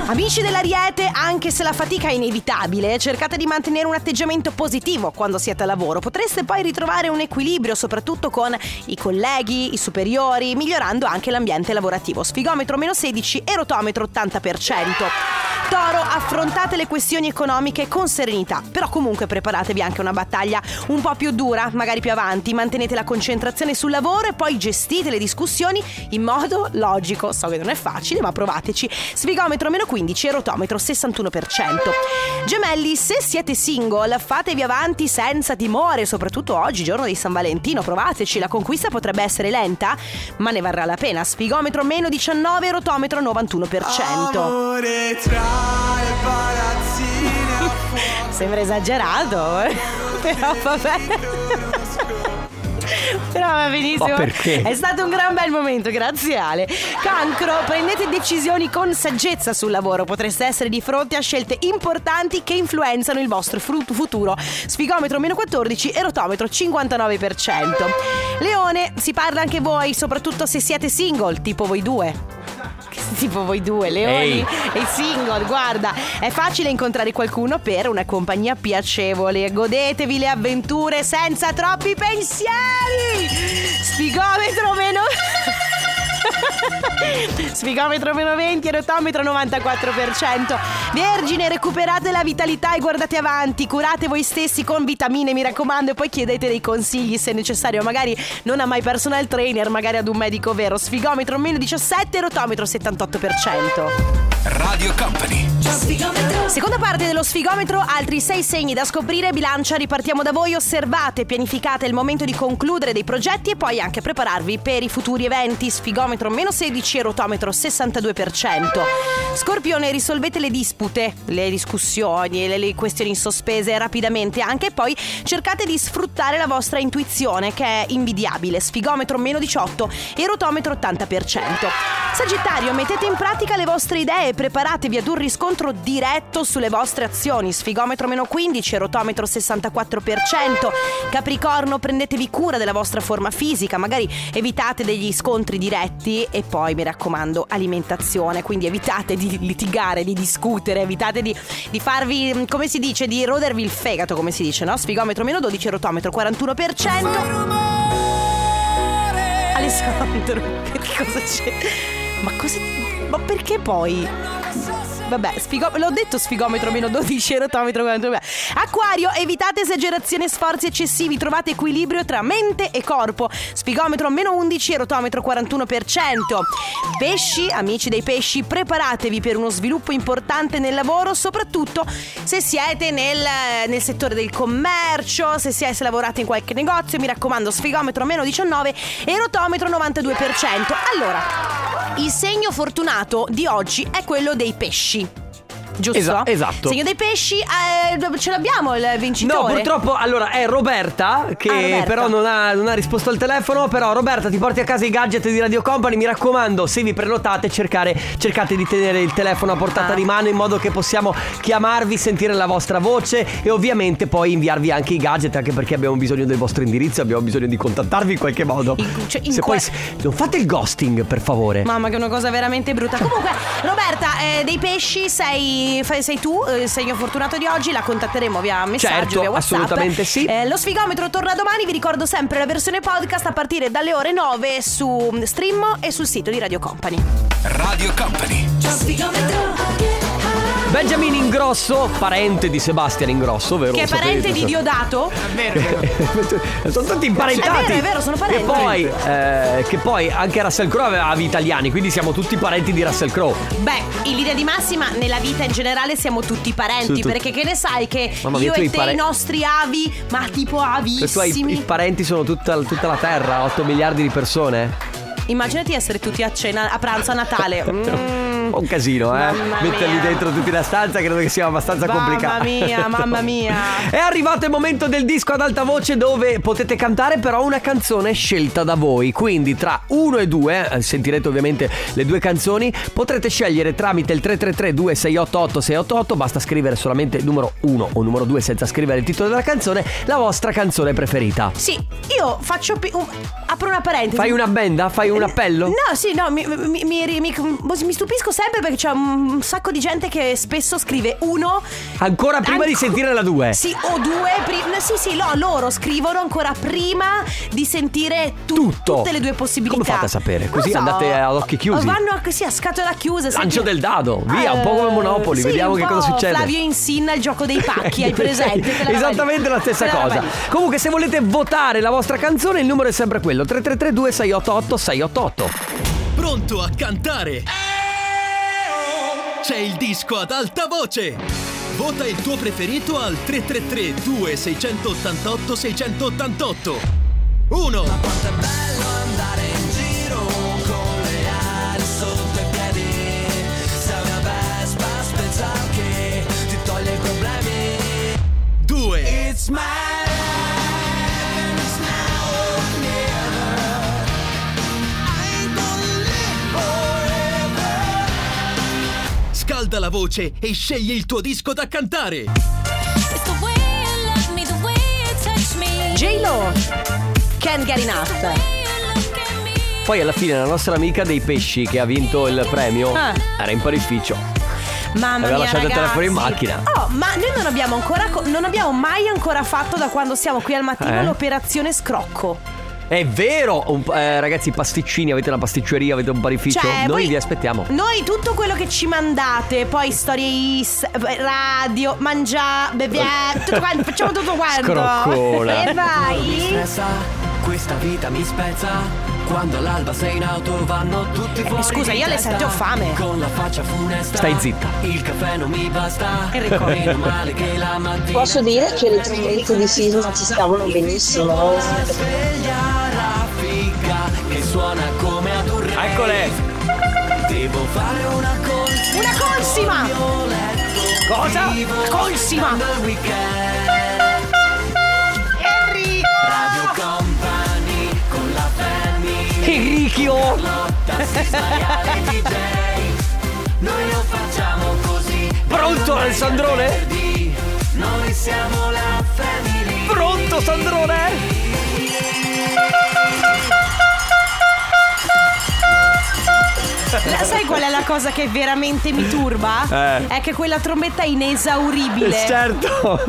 Amici dell'Ariete, anche se la fatica è inevitabile, cercate di mantenere un atteggiamento positivo quando siete a lavoro. Potreste poi ritrovare un equilibrio, soprattutto con i colleghi, i superiori, migliorando anche l'ambiente lavorativo. Sfigometro meno 16 e rotometro 80%. Toro, affrontate le questioni economiche con serenità, però comunque preparatevi anche a una battaglia un po' più dura, magari più avanti. Mantenete la concentrazione sul lavoro e poi gestite le discussioni in modo logico. So che non è facile, ma provateci. Sfigometro meno 15 e rotometro 61%. Gemelli, se siete single, fatevi avanti senza timore, soprattutto oggi, giorno di San Valentino. Provateci, la conquista potrebbe essere lenta, ma ne varrà la pena. Sfigometro meno 19 e rotometro 91%. Sembra esagerato, eh. però vabbè. Però va benissimo. È stato un gran bel momento, grazie Ale. Cancro, prendete decisioni con saggezza sul lavoro. Potreste essere di fronte a scelte importanti che influenzano il vostro fru- futuro. Sfigometro meno 14 e rotometro 59%. Leone, si parla anche voi, soprattutto se siete single, tipo voi due. Tipo voi due, Leoni Ehi. e single, guarda, è facile incontrare qualcuno per una compagnia piacevole. Godetevi le avventure senza troppi pensieri. Spigometro meno. Sfigometro meno 20 e rotometro 94%. Vergine, recuperate la vitalità e guardate avanti. Curate voi stessi con vitamine, mi raccomando, e poi chiedete dei consigli se necessario. Magari non a mai personal trainer, magari ad un medico vero. Sfigometro meno 17 e rotometro 78%. Radio Company. Seconda parte dello sfigometro, altri sei segni da scoprire, bilancia, ripartiamo da voi, osservate, pianificate il momento di concludere dei progetti e poi anche prepararvi per i futuri eventi, sfigometro meno 16 e rotometro 62%. Scorpione, risolvete le dispute, le discussioni, le, le questioni sospese rapidamente anche poi cercate di sfruttare la vostra intuizione che è invidiabile, sfigometro meno 18 e rotometro 80%. Sagittario, mettete in pratica le vostre idee e preparatevi ad un riscontro diretto sulle vostre azioni. Sfigometro meno 15, rotometro 64%. Capricorno, prendetevi cura della vostra forma fisica, magari evitate degli scontri diretti e poi mi raccomando alimentazione, quindi evitate di litigare, di discutere, evitate di, di farvi, come si dice, di rodervi il fegato, come si dice, no? Sfigometro meno 12, rotometro 41%. Alessandro, che cosa c'è? Ma cosa... Ma perché poi? Vabbè, sfigo- l'ho detto sfigometro meno 12 rotometro 42. Acquario, evitate esagerazioni e sforzi eccessivi, trovate equilibrio tra mente e corpo. Sfigometro meno 11 rotometro 41%. Pesci, amici dei pesci, preparatevi per uno sviluppo importante nel lavoro, soprattutto se siete nel, nel settore del commercio, se, siete, lavorate in qualche negozio, mi raccomando, sfigometro meno 19 e rotometro 92%. Allora, il segno fortunato di oggi è quello dei pesci. Giusto? Esa- esatto. Segno dei pesci, eh, ce l'abbiamo il vincitore. No, purtroppo, allora è Roberta che Ah, Roberta. però non ha, non ha risposto al telefono. Però Roberta ti porti a casa i gadget di Radio Company. Mi raccomando, se vi prenotate, cercare, cercate di tenere il telefono a portata Ah. di mano in modo che possiamo chiamarvi, sentire la vostra voce e ovviamente poi inviarvi anche i gadget, anche perché abbiamo bisogno del vostro indirizzo, abbiamo bisogno di contattarvi in qualche modo. cioè, in se que- poi non fate il ghosting, per favore. Mamma che è una cosa veramente brutta Comunque Roberta eh, dei pesci sei, fai- sei tu eh, Il segno fortunato di oggi La contatteremo via messaggio Certo, via WhatsApp assolutamente sì. Eh, Lo sfigometro torna domani Vi ricordo sempre la versione podcast A partire dalle ore 9 Su stream e sul sito di Radio Company Radio Company. Benjamin Ingrosso, parente di Sebastian Ingrosso, vero? Che è parente di Diodato sono tutti imparentati. È vero, è vero, sono parenti. E poi, eh, che poi anche Russell Crowe aveva avi italiani, quindi siamo tutti parenti di Russell Crowe. Beh, in linea di massima, nella vita in generale siamo tutti parenti. Sì, tu- Perché che ne sai che Mamma mia, io tu e i te, pare- i nostri avi, ma tipo I tuoi avissimi. i parenti sono tutta, tutta la terra, 8 miliardi di persone. Immaginati essere tutti a cena, a pranzo a Natale. Mm. Un casino, eh. Mamma Metterli mia. dentro tutti una stanza credo che sia abbastanza Mamma complicato. mia, mamma mia. È arrivato il momento del disco ad alta voce dove potete cantare però una canzone scelta da voi. Quindi tra 1 e 2, eh, sentirete ovviamente le due canzoni, potrete scegliere tramite il 333 2688 688, basta scrivere solamente il numero 1 o numero 2 senza scrivere il titolo della canzone, la vostra canzone preferita. Sì, io faccio. pi- un- apro una parentesi. Fai una benda? Fai un appello? No, sì, no, mi, mi- mi- mi- stupisco sempre perché c'è un sacco di gente che spesso scrive uno Ancora prima di Anco- sentire la 2. Sì, o due prima. Sì, sì, no, loro scrivono ancora prima di sentire tu- Tutto. tutte le due possibilità. Come fate a sapere? Così so. andate ad occhi chiusi. Vanno a, sì, a scatola chiusa. Lancio del dado, via, un po' come Monopoli, sì, vediamo che cosa succede. Flavio insinna il gioco dei pacchi, hai presente? Esattamente la stessa cosa. Comunque, se volete votare la vostra canzone, il numero è sempre quello: 3332 688 688. Pronto a cantare? C'è il disco ad alta voce. Vota il tuo preferito al 333 2688 688. 1 Quanto è bello andare in giro con le ali sotto i piedi. Sei una vespa special che ti toglie i problemi. 2 It's my voce e scegli il tuo disco da cantare. J-Lo, Can't Get Enough. Poi alla fine la nostra amica dei pesci che ha vinto il premio Ah. era in panificio. Mamma Aveva mia, lasciato il ragazzi. telefono in macchina. Oh, ma noi non abbiamo ancora co- non abbiamo mai ancora fatto da quando siamo qui al mattino Eh? l'operazione scrocco. È vero, un- eh, ragazzi, pasticcini, avete una pasticceria, avete un panificio? Cioè, Noi voi- vi aspettiamo. Noi tutto quello che ci mandate, poi storie is, radio, mangiare, beviamo, tutto quanto, facciamo tutto quanto. Scroccona. E vai. Mi stressa, questa vita mi spezza. Quando all'alba sei in auto vanno tutti fuori. Eh, scusa, io alle testa, sette ho fame. Con la faccia funesta. Stai zitta. Il caffè non mi basta. Enrico. Meno male che la mattina. Posso dire che le trombette di Sisma ci stavano benissimo. Suona come ad un re. Eccole. Devo fare una colsima. Una colsima. Cosa? Colsima. Enrico. Radio Company con la family. DJ. Noi lo facciamo così. Pronto, Alessandrone? Noi siamo la family. Pronto, Sandrone? La- sai qual è la cosa che veramente mi turba? Eh. È che quella trombetta è inesauribile. Certo.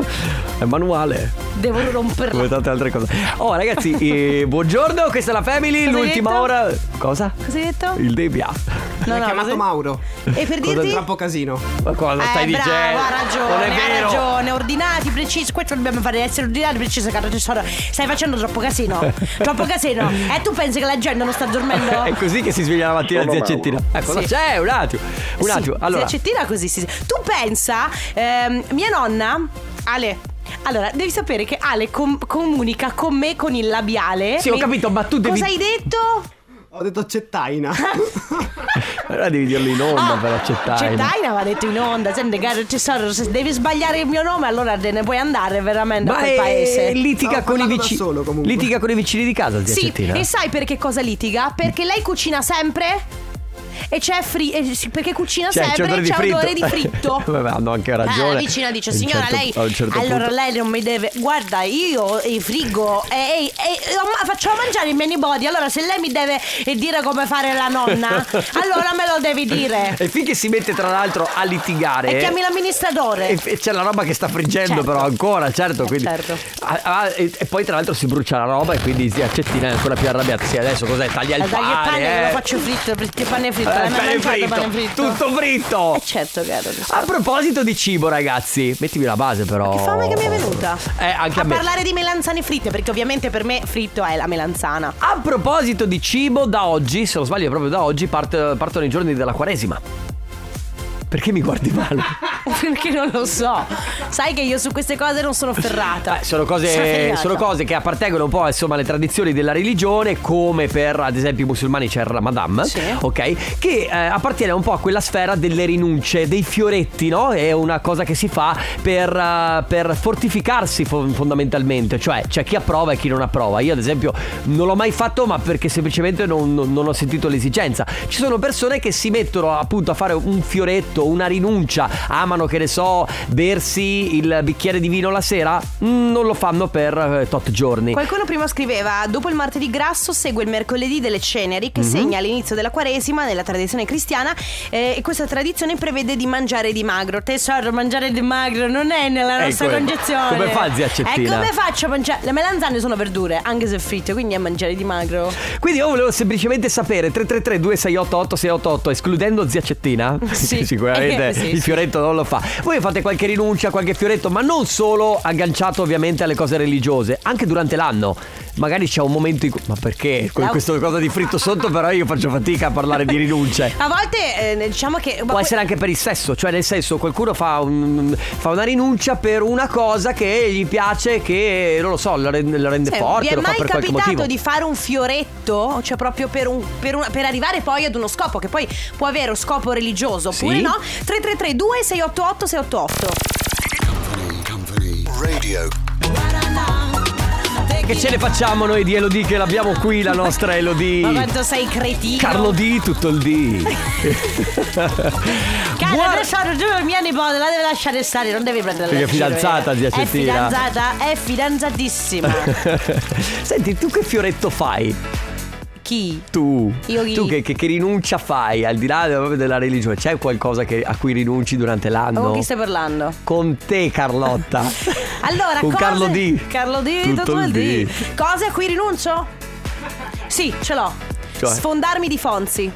È manuale. Devo romperla. Come tante altre cose. Oh, ragazzi, eh, buongiorno, questa è la Family. Cosa l'ultima ora. Cosa? Cosa hai detto? Il Debbia. No, Mi no, ha chiamato cosa- Mauro. E per dirti? Troppo casino. Ma cosa Eh, stai bravo, dicendo? ha ragione, Non è ha ragione, ordinati, precisi, questo dobbiamo fare, essere ordinati, precisi, caro tesoro. Stai facendo troppo casino, troppo casino. E tu pensi che la gente non sta dormendo? È così che si sveglia la mattina Sono zia Mauro. Cettina. Ecco, Sì. cosa c'è? Un attimo. Un Sì, attimo. Allora, zia Cettina così si Tu pensa, ehm, mia nonna, Ale. Allora, devi sapere che Ale com- comunica con me con il labiale. Sì, ho capito, ma tu devi- Cosa hai detto? Ho detto cettaina. allora devi dirlo in onda per accettare. Cettaina aveva detto in onda, senti caro tesoro, se devi sbagliare il mio nome allora te ne puoi andare veramente a Ma quel è- paese. litiga Stavo con i vicini. solo, comunque. Litiga con i vicini di casa, zia Sì, Cettina. e sai perché cosa litiga? Perché lei cucina sempre e c'è fri- eh, sì, perché cucina Cioè, sempre odore di c'è odore di fritto. Vabbè, hanno anche ragione. Eh, la vicina dice, A un signora, certo- lei. a un certo allora punto- lei non mi deve. Guarda, io i frigo e, faccio mangiare i miei nipoti. Allora, se lei mi deve eh, dire come fare la nonna, allora me lo devi dire. E finché si mette tra l'altro a litigare. E chiami l'amministratore. E, e c'è la roba che sta friggendo Certo. però ancora, certo, Eh, quindi certo. Ah, ah, e, e poi tra l'altro si brucia la roba e quindi zia Cettina è ancora più arrabbiata. Sì, adesso cos'è? Taglia il Eh, dai, il pane, pane che eh. lo faccio fritto, perché pane fritto. Pane fritto, pane fritto? tutto fritto. Eh certo, caro. A proposito di cibo, ragazzi, mettimi la base però. Che fame che mi è venuta. Eh, anche a, a me. parlare di melanzane fritte, perché ovviamente per me fritto è la melanzana. A proposito di cibo, da oggi, se non sbaglio proprio da oggi, parte- partono i giorni della Quaresima. Perché mi guardi male? perché non lo so. Sai che io su queste cose non sono ferrata. Eh, sono Sono cose, fregata. sono cose che appartengono un po' insomma alle tradizioni della religione, come per ad esempio i musulmani c'è il Ramadan, Sì. ok? Che eh, appartiene un po' a quella sfera delle rinunce, dei fioretti, no? È una cosa che si fa per, eh, per fortificarsi fo- fondamentalmente, cioè c'è chi approva e chi non approva. Io ad esempio non l'ho mai fatto, ma perché semplicemente non, non- non ho sentito l'esigenza. Ci sono persone che si mettono appunto a fare un fioretto, una rinuncia amano, che ne so, bersi il bicchiere di vino la sera, mm, non lo fanno per eh, tot giorni. Qualcuno prima scriveva: Dopo il martedì grasso segue il mercoledì delle ceneri, che Mhm. segna l'inizio della quaresima nella tradizione cristiana. eh, e questa tradizione prevede di mangiare di magro. Tesoro, mangiare di magro non è nella nostra Ecco, concezione. come fa, zia Cettina? E come faccio a mangiare? Le melanzane sono verdure, anche se fritte, quindi è mangiare di magro. Quindi io volevo semplicemente sapere 333 2688 688 escludendo zia Cettina Sì. sicuramente Eh, sì, il sì. fioretto non lo fa voi fate qualche rinuncia qualche fioretto ma non solo agganciato ovviamente alle cose religiose anche durante l'anno magari c'è un momento in cui ma perché con La- questa cosa di fritto sotto però io faccio fatica a parlare di rinunce A volte eh, diciamo che. Può essere anche per il sesso, cioè nel senso qualcuno fa, un- fa una rinuncia per una cosa che gli piace, che non lo so, la rende, la rende Sì, forte, vi è lo fa mai per qualche capitato motivo. di fare un fioretto? Cioè proprio per, un- per una- per arrivare poi ad uno scopo Che poi può avere un scopo religioso Oppure Sì. no 333 2688 688 Radio. Che ce ne facciamo noi di Elodie che l'abbiamo qui la nostra Elodie? Ma quanto sei cretino Carlo D, tutto il D. Cara tesoro tu mia nipote la devi lasciare stare Non devi prendere Perché è fidanzata, zia È Cettina. fidanzata È fidanzatissima Senti, tu che fioretto fai? Chi? Tu, Io chi? tu che, che- che rinuncia fai al di là proprio della religione? C'è qualcosa che- a cui rinunci durante l'anno? Con chi stai parlando? Con te, Carlotta. Allora, Con cose... Carlo D. Carlo D, Tutto tutto, il il D. D. Cose a cui rinuncio? Sì, ce l'ho. Cioè? Sfondarmi di Fonzi.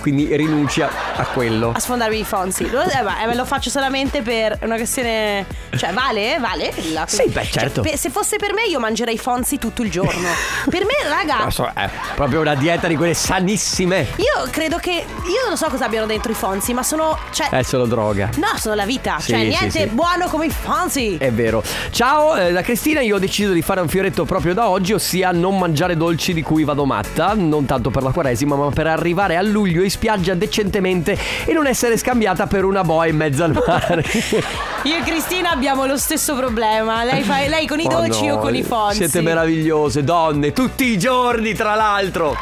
Quindi rinunci a, quello. A sfondarmi di Fonzi. Lo, eh, eh, lo faccio solamente per una questione. Cioè, vale? Vale? La- Sì, beh, Cioè, certo. per- se fosse per me, io mangerei Fonzi tutto il giorno. per me, raga. So, è proprio una dieta di quelle sanissime. Io credo che. Io non so cosa abbiano dentro i Fonzi, ma sono. Cioè. È solo droga. No, sono la vita. Sì, cioè, sì, niente sì. buono come i Fonzi. È vero. Ciao, eh, da Cristina io ho deciso di fare un fioretto proprio da oggi, ossia non mangiare dolci di cui vado matta, non tanto per la quaresima, ma per arrivare a luglio in spiaggia decentemente e non essere scambiata per una boa in mezzo al mare. Io e Cristina abbiamo lo stesso problema. Lei, fa, lei con i Oh dolci, io no, con i Fonzi. Siete meravigliose, donne, tutti i giorni, tra l'altro.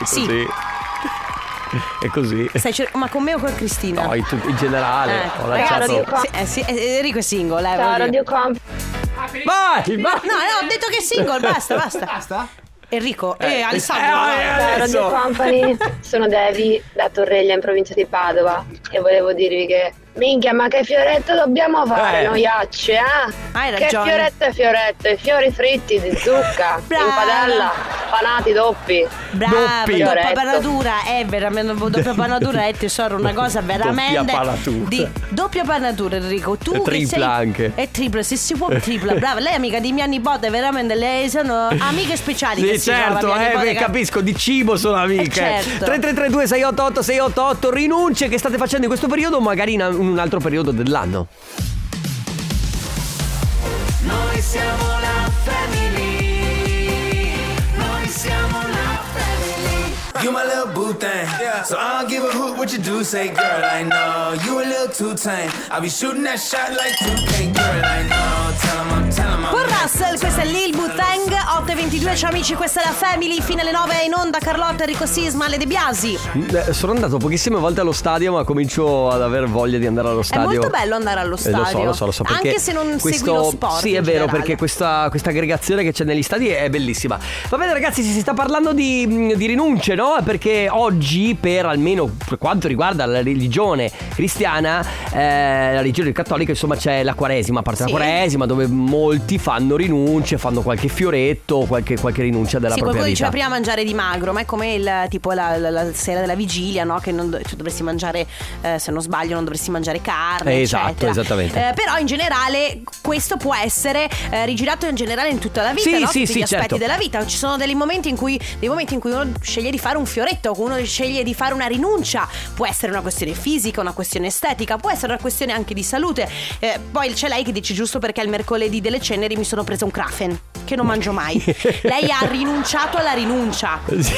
È Sì. così. È così. Stai cer- ma con me o con Cristina? No, in, in generale. Eh, ho ragazzi, lanciato. sì, eh, sì, eh, Enrico è single, eh, Ciao Radio. Comp. Vai, vai. No, no, ho detto che è single, basta, basta. Basta? Enrico, eh, Alessandro. Ciao Radio Company, sono Devi da Torreglia in provincia di Padova e volevo dirvi che minchia ma che fioretto dobbiamo fare Eh. noiacce eh? Hai Che ragione. fioretto è fioretto, i fiori fritti di zucca, in padella, panati doppi Brava, doppia Fioretto. panatura, è veramente doppia panatura è tesoro, una cosa veramente Doppia panatura. di doppia panatura Enrico. Tu E che tripla sei anche. È tripla, se si può tripla. Brava, lei è amica di mia nipote, veramente lei sono amiche speciali che Sì, certo, eh, nipote che- capisco, di cibo sono amiche. Eh, certo. 3332 688 688 rinunce che state facendo in questo periodo, magari in in un altro periodo dell'anno. Noi siamo la family. Noi siamo la family. You my little boo thing. So I don't give a hoot what you do, say, girl, I know. You a little too tame. I'll be shooting that shot like 2K, girl, I know. Tell 'em I'm, tell 'em I'm. Con Russell, questa è Lil Butang 8.22, ciao amici, questa è la Family Fino alle 9 in onda Carlotta, Enrico Sisma, Le De Biasi Eh, Sono andato pochissime volte allo stadio, ma comincio ad aver voglia di andare allo È stadio. molto bello andare allo Eh, stadio lo so, lo so, lo so. Anche se non segui questo- lo sport Sì, è vero, generale. perché questa, questa aggregazione che c'è negli stadi è bellissima. Va bene, ragazzi, si sta parlando di, di rinunce, no? Perché oggi, per almeno per quanto riguarda la religione cristiana, eh, la religione cattolica, insomma, c'è la quaresima, a parte Sì. la quaresima, dove molti fanno rinunce, fanno qualche fioretto, qualche, qualche rinuncia della Sì, propria qualcuno vita. diceva prima mangiare di magro, ma è come il tipo la, la- la sera della vigilia, no? Che non cioè, dovresti mangiare, eh, se non sbaglio, non dovresti mangiare carne. Eh, esatto, esattamente. Eh, però in generale questo può essere eh, rigirato in generale in tutta la vita, Sì, no? sì, Tutti sì, gli aspetti certo. della vita. Ci sono dei momenti in cui dei momenti in cui uno sceglie di fare un fioretto, uno sceglie di fare una rinuncia. Può essere una questione fisica, una questione estetica, può essere una questione anche di salute. Eh, poi c'è lei che dice giusto perché il mercoledì delle ceneri mi sono presa un krafen che non mangio mai. lei ha rinunciato alla rinuncia. Sì,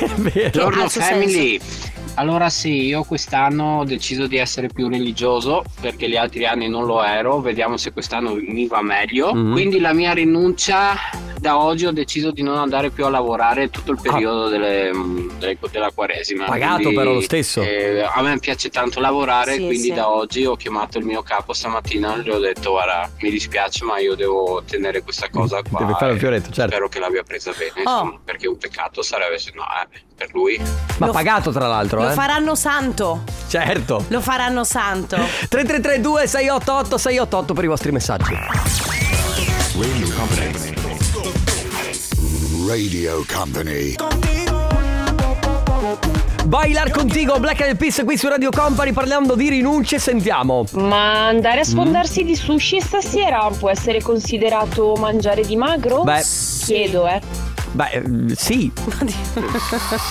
è vero. Suo senso. Allora sì, io quest'anno ho deciso di essere più religioso perché gli altri anni non lo ero, vediamo se quest'anno mi va meglio. Mhm. Quindi la mia rinuncia da oggi ho deciso di non andare più a lavorare tutto il periodo delle- delle- della Quaresima. Ah. Pagato Quindi, però lo stesso. eh, a me piace tanto lavorare, Sì, quindi sì. da oggi ho chiamato il mio capo stamattina e gli ho detto guarda mi dispiace ma io devo tenere questa cosa qua. Deve fare un fioretto, certo. Spero che l'abbia presa bene, Oh. insomma, perché un peccato sarebbe se no, eh, per lui. Ma pagato tra l'altro, Lo eh? faranno santo. Certo. Lo faranno santo. 3332 688 688 per i vostri messaggi. Radio Company. Radio Company. Bailar contigo, Black Eyed Peas qui su Radio Company parlando di rinunce, sentiamo. Ma andare a Mm. sfondarsi di sushi stasera può essere considerato mangiare di magro? Beh. Chiedo, eh. Beh, eh, sì.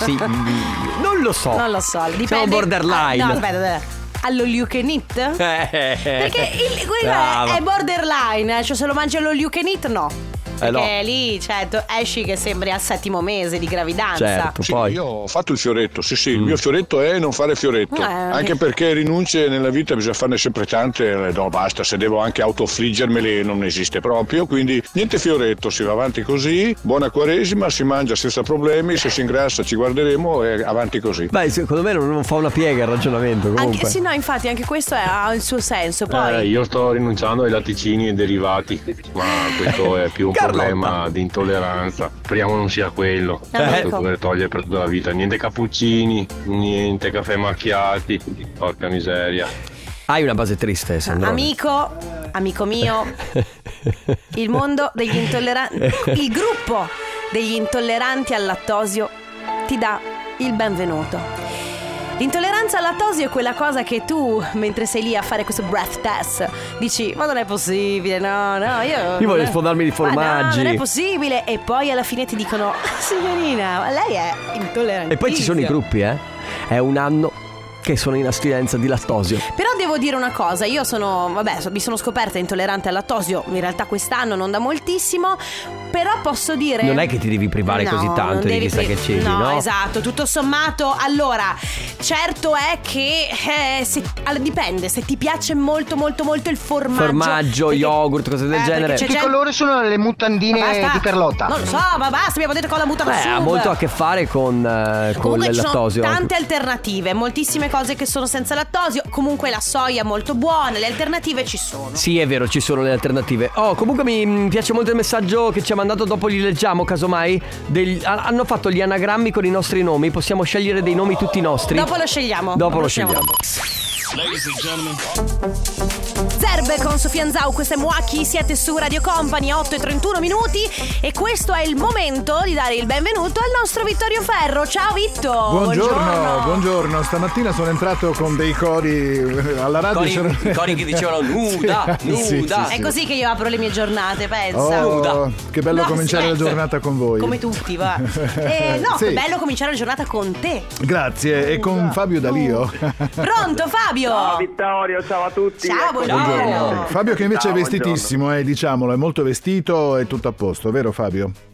sì. mm, Non lo so. Non lo so, dipende. Siamo borderline. Ah, no, aspetta, aspetta. Allo you can eat? Eh, Perché il, quello è borderline, eh, cioè se lo mangi allo you can eat no. Eh, Perché no. lì, cioè, tu esci che sembri al settimo mese di gravidanza. Certo, Sì, io ho fatto il fioretto, sì sì, il mio fioretto è non fare fioretto, Eh, anche perché rinunce nella vita bisogna farne sempre tante, eh, no basta, se devo anche autofriggermele non esiste proprio, quindi niente fioretto, si va avanti così, buona quaresima, si mangia senza problemi, se si ingrassa ci guarderemo e avanti così. Beh, secondo me non fa una piega il ragionamento comunque. Anche sì, no, infatti, anche questo è- ha il suo senso. Poi. Eh, io sto rinunciando ai latticini e derivati, ma questo è più un Carlotta. Problema di intolleranza. Speriamo non sia quello. Eh, ecco. dover togliere per tutta la vita. Niente cappuccini, niente caffè macchiati. Porca miseria. Hai una base triste, Sandro. Amico, amico mio, il mondo degli intolleranti, il gruppo degli intolleranti al lattosio ti dà il benvenuto. L'intolleranza al lattosio è quella cosa che tu, mentre sei lì a fare questo breath test, dici: Ma non è possibile, no, no, io. Io voglio sfondarmi di Ma no, formaggi. non è possibile. E poi alla fine ti dicono: Signorina, ma lei è intollerante. E poi ci sono i gruppi, eh. È un anno che sono in astinenza di lattosio. Però devo dire una cosa, io sono, vabbè, so- mi sono scoperta intollerante al lattosio, in realtà quest'anno non da moltissimo, però posso dire... Non è che ti devi privare No, così tanto di devi chissà pri- che cibi, no, no? esatto, tutto sommato, allora, certo è che eh, se- allora, dipende, se ti piace molto molto molto il formaggio... Formaggio, perché- yogurt, cose del eh, genere. Che gente- colore sono le mutandine di Carlotta? Non lo so, ma basta, abbiamo detto con la mutanda Beh, ha molto a che fare con, eh, con Comunque il ci sono lattosio. tante alternative, moltissime cose che sono senza lattosio, comunque la soia molto buona, le alternative ci sono. Sì, è vero, ci sono le alternative. Oh, comunque mi piace molto il messaggio che ci ha mandato dopo li leggiamo, casomai. Del- ha- hanno fatto gli anagrammi con i nostri nomi, possiamo scegliere dei nomi tutti nostri. Dopo lo scegliamo. Dopo lo scegliamo scegliamo. Zerbe con Sofian Zau, questo è Muaki, siete su Radio Company, 8 e 31 minuti e questo è il momento di dare il benvenuto al nostro Vittorio Ferro. Ciao Vitto! Buongiorno, buongiorno. Stamattina sono entrato con dei cori eh, alla radio. Cori- c'erano- i cori che dicevano nuda, Sì, sì, nuda. sì, È sì. così che io apro le mie giornate, pensa. Oh, che bello No, cominciare la aspetta. giornata con voi. Come tutti, va. Eh, no, Sì. che bello cominciare la giornata con te. Grazie, e con Fabio Dalio. Pronto Fabio? Ciao Vittorio, ciao a tutti. Ciao, buongiorno. Fabio che invece Ciao, è vestitissimo, eh, diciamolo, è molto vestito e tutto a posto, vero Fabio?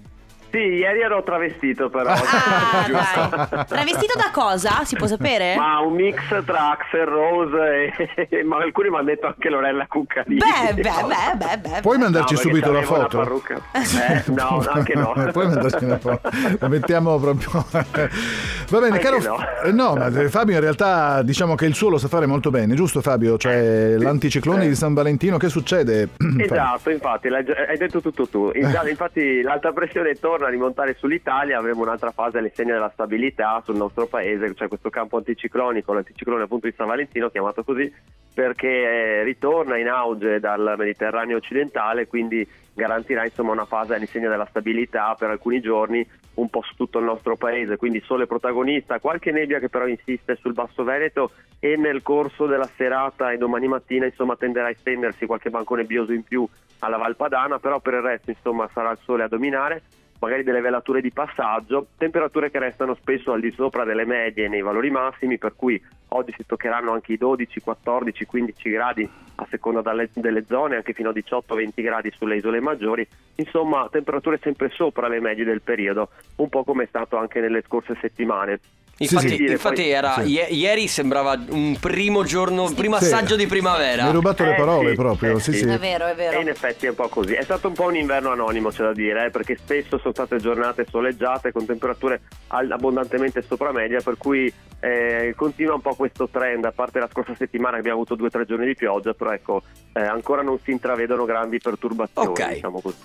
Sì, ieri ero travestito però. Ah, Travestito da cosa? Si può sapere? Ma un mix tra Axel Rose e... ma alcuni mi hanno detto anche Lorella Cuccarini. Beh, beh, beh, beh, beh. Puoi mandarci No, subito la foto? Eh, no, anche no. Puoi mandarci una foto? La mettiamo proprio. Va bene, Anche caro. no. eh, No, ma Fabio in realtà diciamo che il suo lo sa fare molto bene, giusto Fabio? Cioè l'anticiclone di San Valentino, che succede? Esatto, infatti, hai detto tutto tu. Eh. In- Infatti l'alta pressione torna a rimontare sull'Italia, avremo un'altra fase all'insegna della stabilità sul nostro paese, cioè questo campo anticiclonico, l'anticiclone appunto di San Valentino, chiamato così, perché eh, ritorna in auge dal Mediterraneo occidentale, quindi garantirà insomma una fase all'insegna della stabilità per alcuni giorni un po' su tutto il nostro paese, quindi sole protagonista, qualche nebbia che però insiste sul Basso Veneto e nel corso della serata e domani mattina insomma tenderà a estendersi qualche banco nebbioso in più alla Valpadana, però per il resto insomma sarà il sole a dominare, magari delle velature di passaggio, temperature che restano spesso al di sopra delle medie nei valori massimi, per cui oggi si toccheranno anche i 12, 14, 15 gradi a seconda dalle- delle zone, anche fino a 18-20 gradi sulle isole maggiori, insomma temperature sempre sopra le medie del periodo, un po' come è stato anche nelle scorse settimane. Infatti, sì. infatti era, Sì. ie- ieri sembrava un primo giorno, un primo Sì. assaggio di Mi primavera. hai rubato le Eh, parole sì, proprio, eh, sì, sì. sì. È vero, è vero. E in effetti è un po' così. È stato un po' un inverno anonimo, c'è da dire, eh, perché spesso sono state giornate soleggiate con temperature abbondantemente sopra media, per cui eh, continua un po' questo trend, a parte la scorsa settimana che abbiamo avuto due o tre giorni di pioggia, però ecco, eh, ancora non si intravedono grandi perturbazioni, Ok. diciamo così.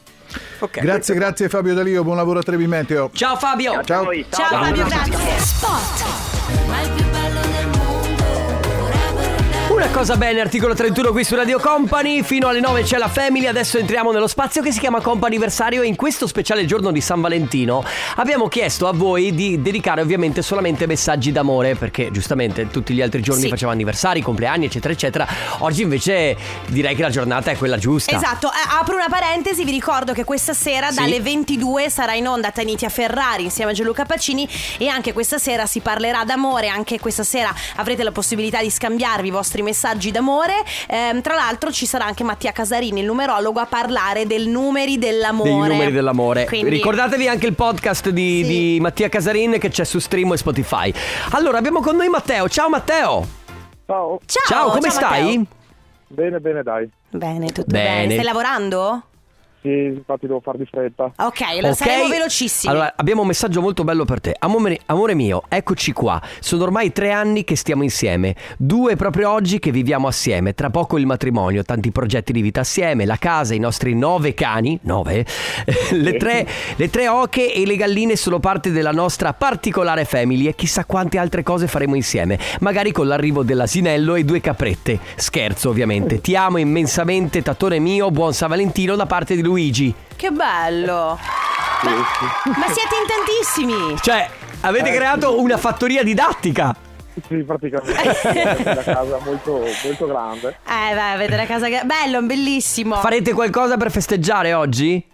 Grazie, grazie Fabio Dalio, buon lavoro a Trevi Meteo. Ciao Fabio. Ciao. Ciao Fabio, grazie. Stop. Stop. Una cosa bene, articolo 31 qui su Radio Company, fino alle 9 c'è la Family, adesso entriamo nello spazio che si chiama Companiversario e in questo speciale giorno di San Valentino abbiamo chiesto a voi di dedicare ovviamente solamente messaggi d'amore perché giustamente tutti gli altri giorni Sì. facevamo anniversari, compleanni eccetera eccetera, oggi invece direi che la giornata è quella giusta. Esatto, eh, apro una parentesi, vi ricordo che questa sera Sì. dalle 22 sarà in onda Tanitia Ferrari insieme a Gianluca Pacini e anche questa sera si parlerà d'amore, anche questa sera avrete la possibilità di scambiarvi i vostri messaggi d'amore. Ehm, tra l'altro ci sarà anche Mattia Casarini, il numerologo, a parlare del numeri dell'amore. Dei numeri dell'amore. Quindi- Ricordatevi anche il podcast di, di Mattia Casarin che c'è su Stream e Spotify. Allora, abbiamo con noi Matteo. Ciao Matteo. Ciao. Ciao, come ciao, stai? Matteo. Bene, bene, dai. Bene, tutto Bene. bene. Stai lavorando? Sì, infatti devo far di fretta. Ok, allora Ok. saremo velocissimi. Allora, abbiamo un messaggio molto bello per te. Amore, amore mio, eccoci qua. Sono ormai tre anni che stiamo insieme. Due proprio oggi che viviamo assieme. Tra poco il matrimonio, tanti progetti di vita assieme, la casa, i nostri nove cani. Nove? le, tre, le tre oche e le galline sono parte della nostra particolare family e chissà quante altre cose faremo insieme. Magari con l'arrivo dell'asinello e due caprette. Scherzo, ovviamente. Ti amo immensamente, tattone mio. Buon San Valentino da parte di Luigi. Che bello. Ma, ma siete in tantissimi. Cioè, avete Eh, creato una fattoria didattica. Sì, praticamente. Una casa molto, molto grande. Eh, beh, avete la casa che... Bello, bellissimo. Farete qualcosa per festeggiare oggi?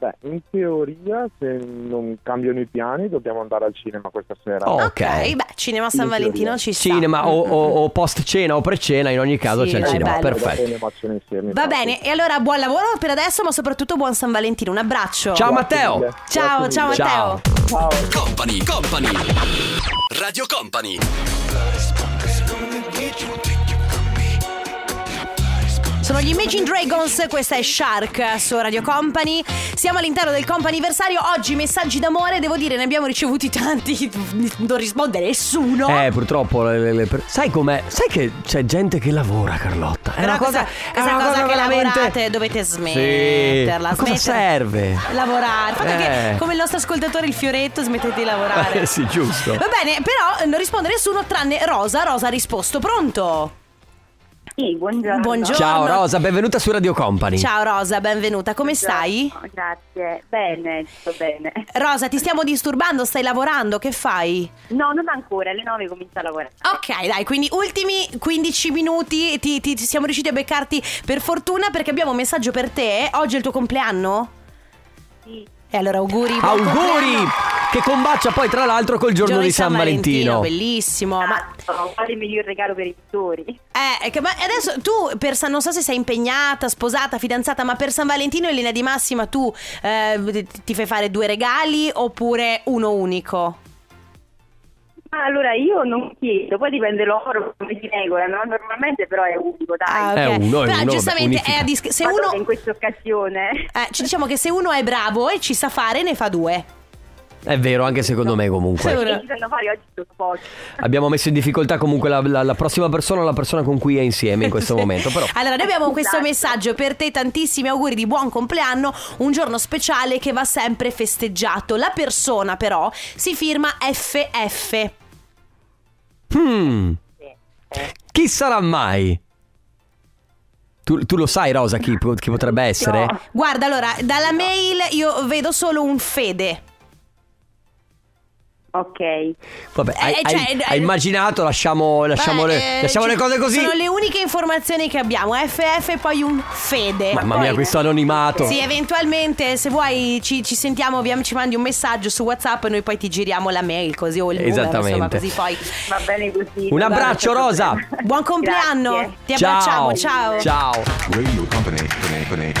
Beh, in teoria, se non cambiano i piani, dobbiamo andare al cinema questa sera. Oh, Ok, beh, cinema San In teoria. Valentino ci sta. Cinema o, o- o post cena o pre cena, in ogni caso Sì, c'è il dai, cinema. bello. Perfetto. Insieme. Va bene, e allora buon lavoro per adesso, ma soprattutto buon San Valentino. Un abbraccio. Ciao Matteo. Ciao, ciao Matteo. Company, Company. Radio Company. Sono gli Imagine Dragons, questa è Shark su Radio Company. Siamo all'interno del comp'anniversario. Oggi messaggi d'amore, devo dire, ne abbiamo ricevuti tanti. Non risponde nessuno. Eh, purtroppo. le- le- le sai com'è? Sai che c'è gente che lavora, Carlotta? È Però una cosa. questa, è una cosa cosa che veramente. lavorate dovete smetterla. Ma cosa serve? Lavorare. Il fatto Eh. che, come il nostro ascoltatore, il fioretto, smettete di lavorare. Eh, sì, giusto. Va bene, però non risponde nessuno tranne Rosa. Rosa ha risposto. Pronto? Sì, buongiorno. Buongiorno. Ciao Rosa, benvenuta su Radio Company. Ciao Rosa, benvenuta. Come stai? Grazie, bene, sto bene. Rosa, ti stiamo disturbando? Stai lavorando? Che fai? No, non ancora, alle 9 comincio a lavorare. Ok, dai, quindi ultimi 15 minuti ti, ti- ti siamo riusciti a beccarti per fortuna perché abbiamo un messaggio per te. Oggi è il tuo compleanno? Sì. E allora auguri. buon Auguri! compleanno. Che combacia poi tra l'altro col giorno, di San, Valentino. Bellissimo. Ma Oh, quale miglior regalo per i pittori? Eh, che- ma adesso tu per San, non so se sei impegnata, sposata, fidanzata, ma per San Valentino in linea di massima tu eh, ti- ti fai fare due regali oppure uno unico? Ma allora io non chiedo, poi dipende loro come si regolano, normalmente però è unico, dai. Ah, ok. È uno, è Però uno, giustamente vabbè, è a dis- se Ma uno in questa occasione eh, ci diciamo che se uno è bravo e ci sa fare ne fa due. È vero, anche secondo me comunque. Abbiamo messo in difficoltà comunque la, la- la prossima persona, la persona con cui è insieme in questo momento. Però. Allora, noi abbiamo questo Esatto. messaggio per te, tantissimi auguri di buon compleanno, un giorno speciale che va sempre festeggiato. La persona però si firma FF. Hmm. Chi sarà mai? Tu, tu lo sai, Rosa, chi, chi potrebbe essere? Guarda, allora, dalla mail io vedo solo un Fede. Ok. Vabbè, hai, Eh, cioè, hai- eh, hai immaginato, lasciamo, lasciamo, Beh, le, eh, lasciamo ci- le cose così. Sono le uniche informazioni che abbiamo. FF e poi un Fede. Mamma Poi- mia, questo anonimato. Sì, eventualmente se vuoi ci, ci sentiamo, via- ci mandi un messaggio su WhatsApp e noi poi ti giriamo la mail così o il numero, Esattamente. insomma, così poi. Va bene così. Un abbraccio, Rosa. Buon compleanno. Grazie. Ti abbracciamo, ciao. Ciao. Radio Company. Company.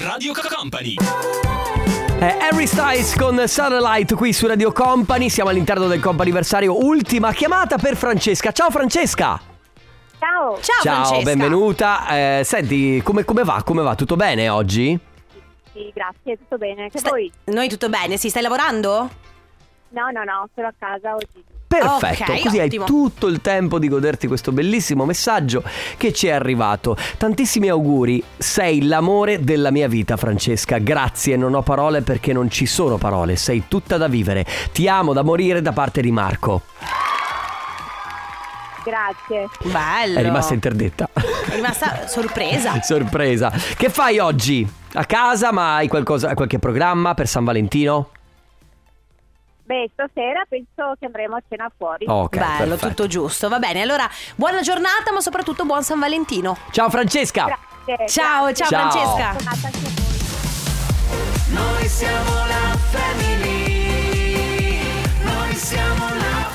Radio Company. È Harry Styles con Satellite qui su Radio Company. Siamo all'interno del comp'anniversario. Ultima chiamata per Francesca. Ciao Francesca. Ciao. Ciao, benvenuta. Eh, senti, come, come va? Come va? Tutto bene oggi? Sì, grazie, tutto bene. Che voi? Noi tutto bene, si stai lavorando? No, no, no, sono a casa oggi. Perfetto, Ok, così ottimo. hai tutto il tempo di goderti questo bellissimo messaggio che ci è arrivato. Tantissimi auguri, sei l'amore della mia vita Francesca, grazie, non ho parole perché non ci sono parole, sei tutta da vivere. Ti amo da morire da parte di Marco. Grazie. Bello. È rimasta interdetta. È rimasta sorpresa. Sorpresa. Che fai oggi? A casa, ma hai qualcosa, qualche programma per San Valentino? Beh, stasera penso che andremo a cena fuori. Ok, Bello, perfetto. tutto giusto. Va bene, allora buona giornata, ma soprattutto buon San Valentino. Ciao Francesca. Grazie. Ciao, ciao, Ciao. Francesca. Giornata anche a voi. Noi siamo la family. Noi siamo la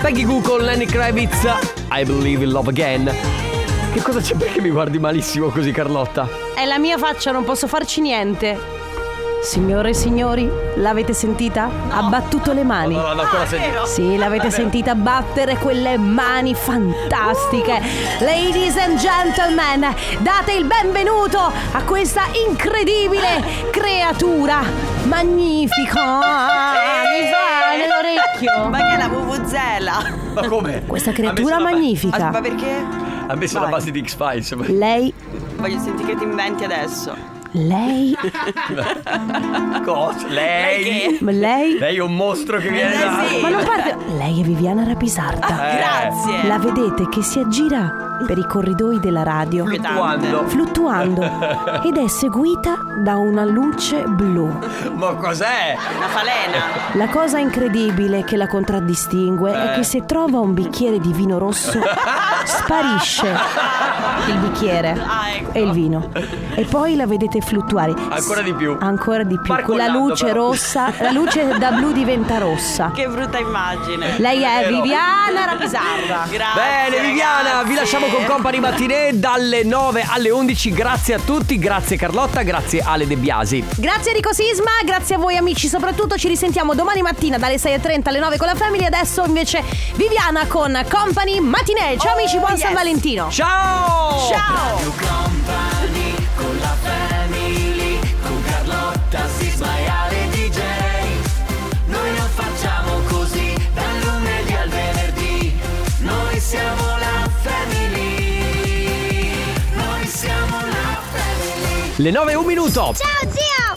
Peggy Goo con Lenny Kravitz. I believe in love again. Che cosa c'è perché mi guardi malissimo così Carlotta? È la mia faccia, non posso farci niente. Signore e signori, l'avete sentita? Ha battuto le mani. No, no, no, ancora sentito. Sì, l'avete sentita battere quelle mani fantastiche. Ladies and gentlemen, date il benvenuto a questa incredibile creatura. Magnifica. Mi fa nell'orecchio. Ma che è la vuvuzela? Ma come? Questa creatura magnifica. Ma perché? Ha messo la Vai. base di X-Files. Lei, Voglio sentire che ti inventi adesso. lei, Cosa? Lei? ma lei. Lei è un mostro che viene da... Ma non parte. Lei è Viviana Rapisarda. Eh. Grazie. La vedete che si aggira per i corridoi della radio, Fluttuando. fluttuando, ed è seguita da una luce blu. Ma cos'è? Una falena. La cosa incredibile che la contraddistingue è Eh. che se trova un bicchiere di vino rosso, sparisce il bicchiere Ah, ecco. e il vino. E poi la vedete fluttuare. Ancora di più. Ancora di più. Con la luce però. rossa, la luce da blu diventa rossa. Che brutta immagine. Lei è Vero. Viviana Rapisarda. Grazie. Bene Viviana, ragazzi. vi lasciamo con Company Mattinè dalle 9 alle 11. Grazie a tutti, grazie Carlotta, grazie Ale De Biasi. Grazie Enrico Sisma, grazie a voi amici, soprattutto ci risentiamo domani mattina dalle 6.30 alle 9 con la Family. Adesso invece Viviana con Company Matinee. Ciao amici, buon San Valentino. Ciao! Ciao! Company con la family, con Carlotta, Sisma e Ale DJ. Noi non facciamo così, dal lunedì al venerdì. Noi siamo la Le 9 e un minuto. Ciao zio!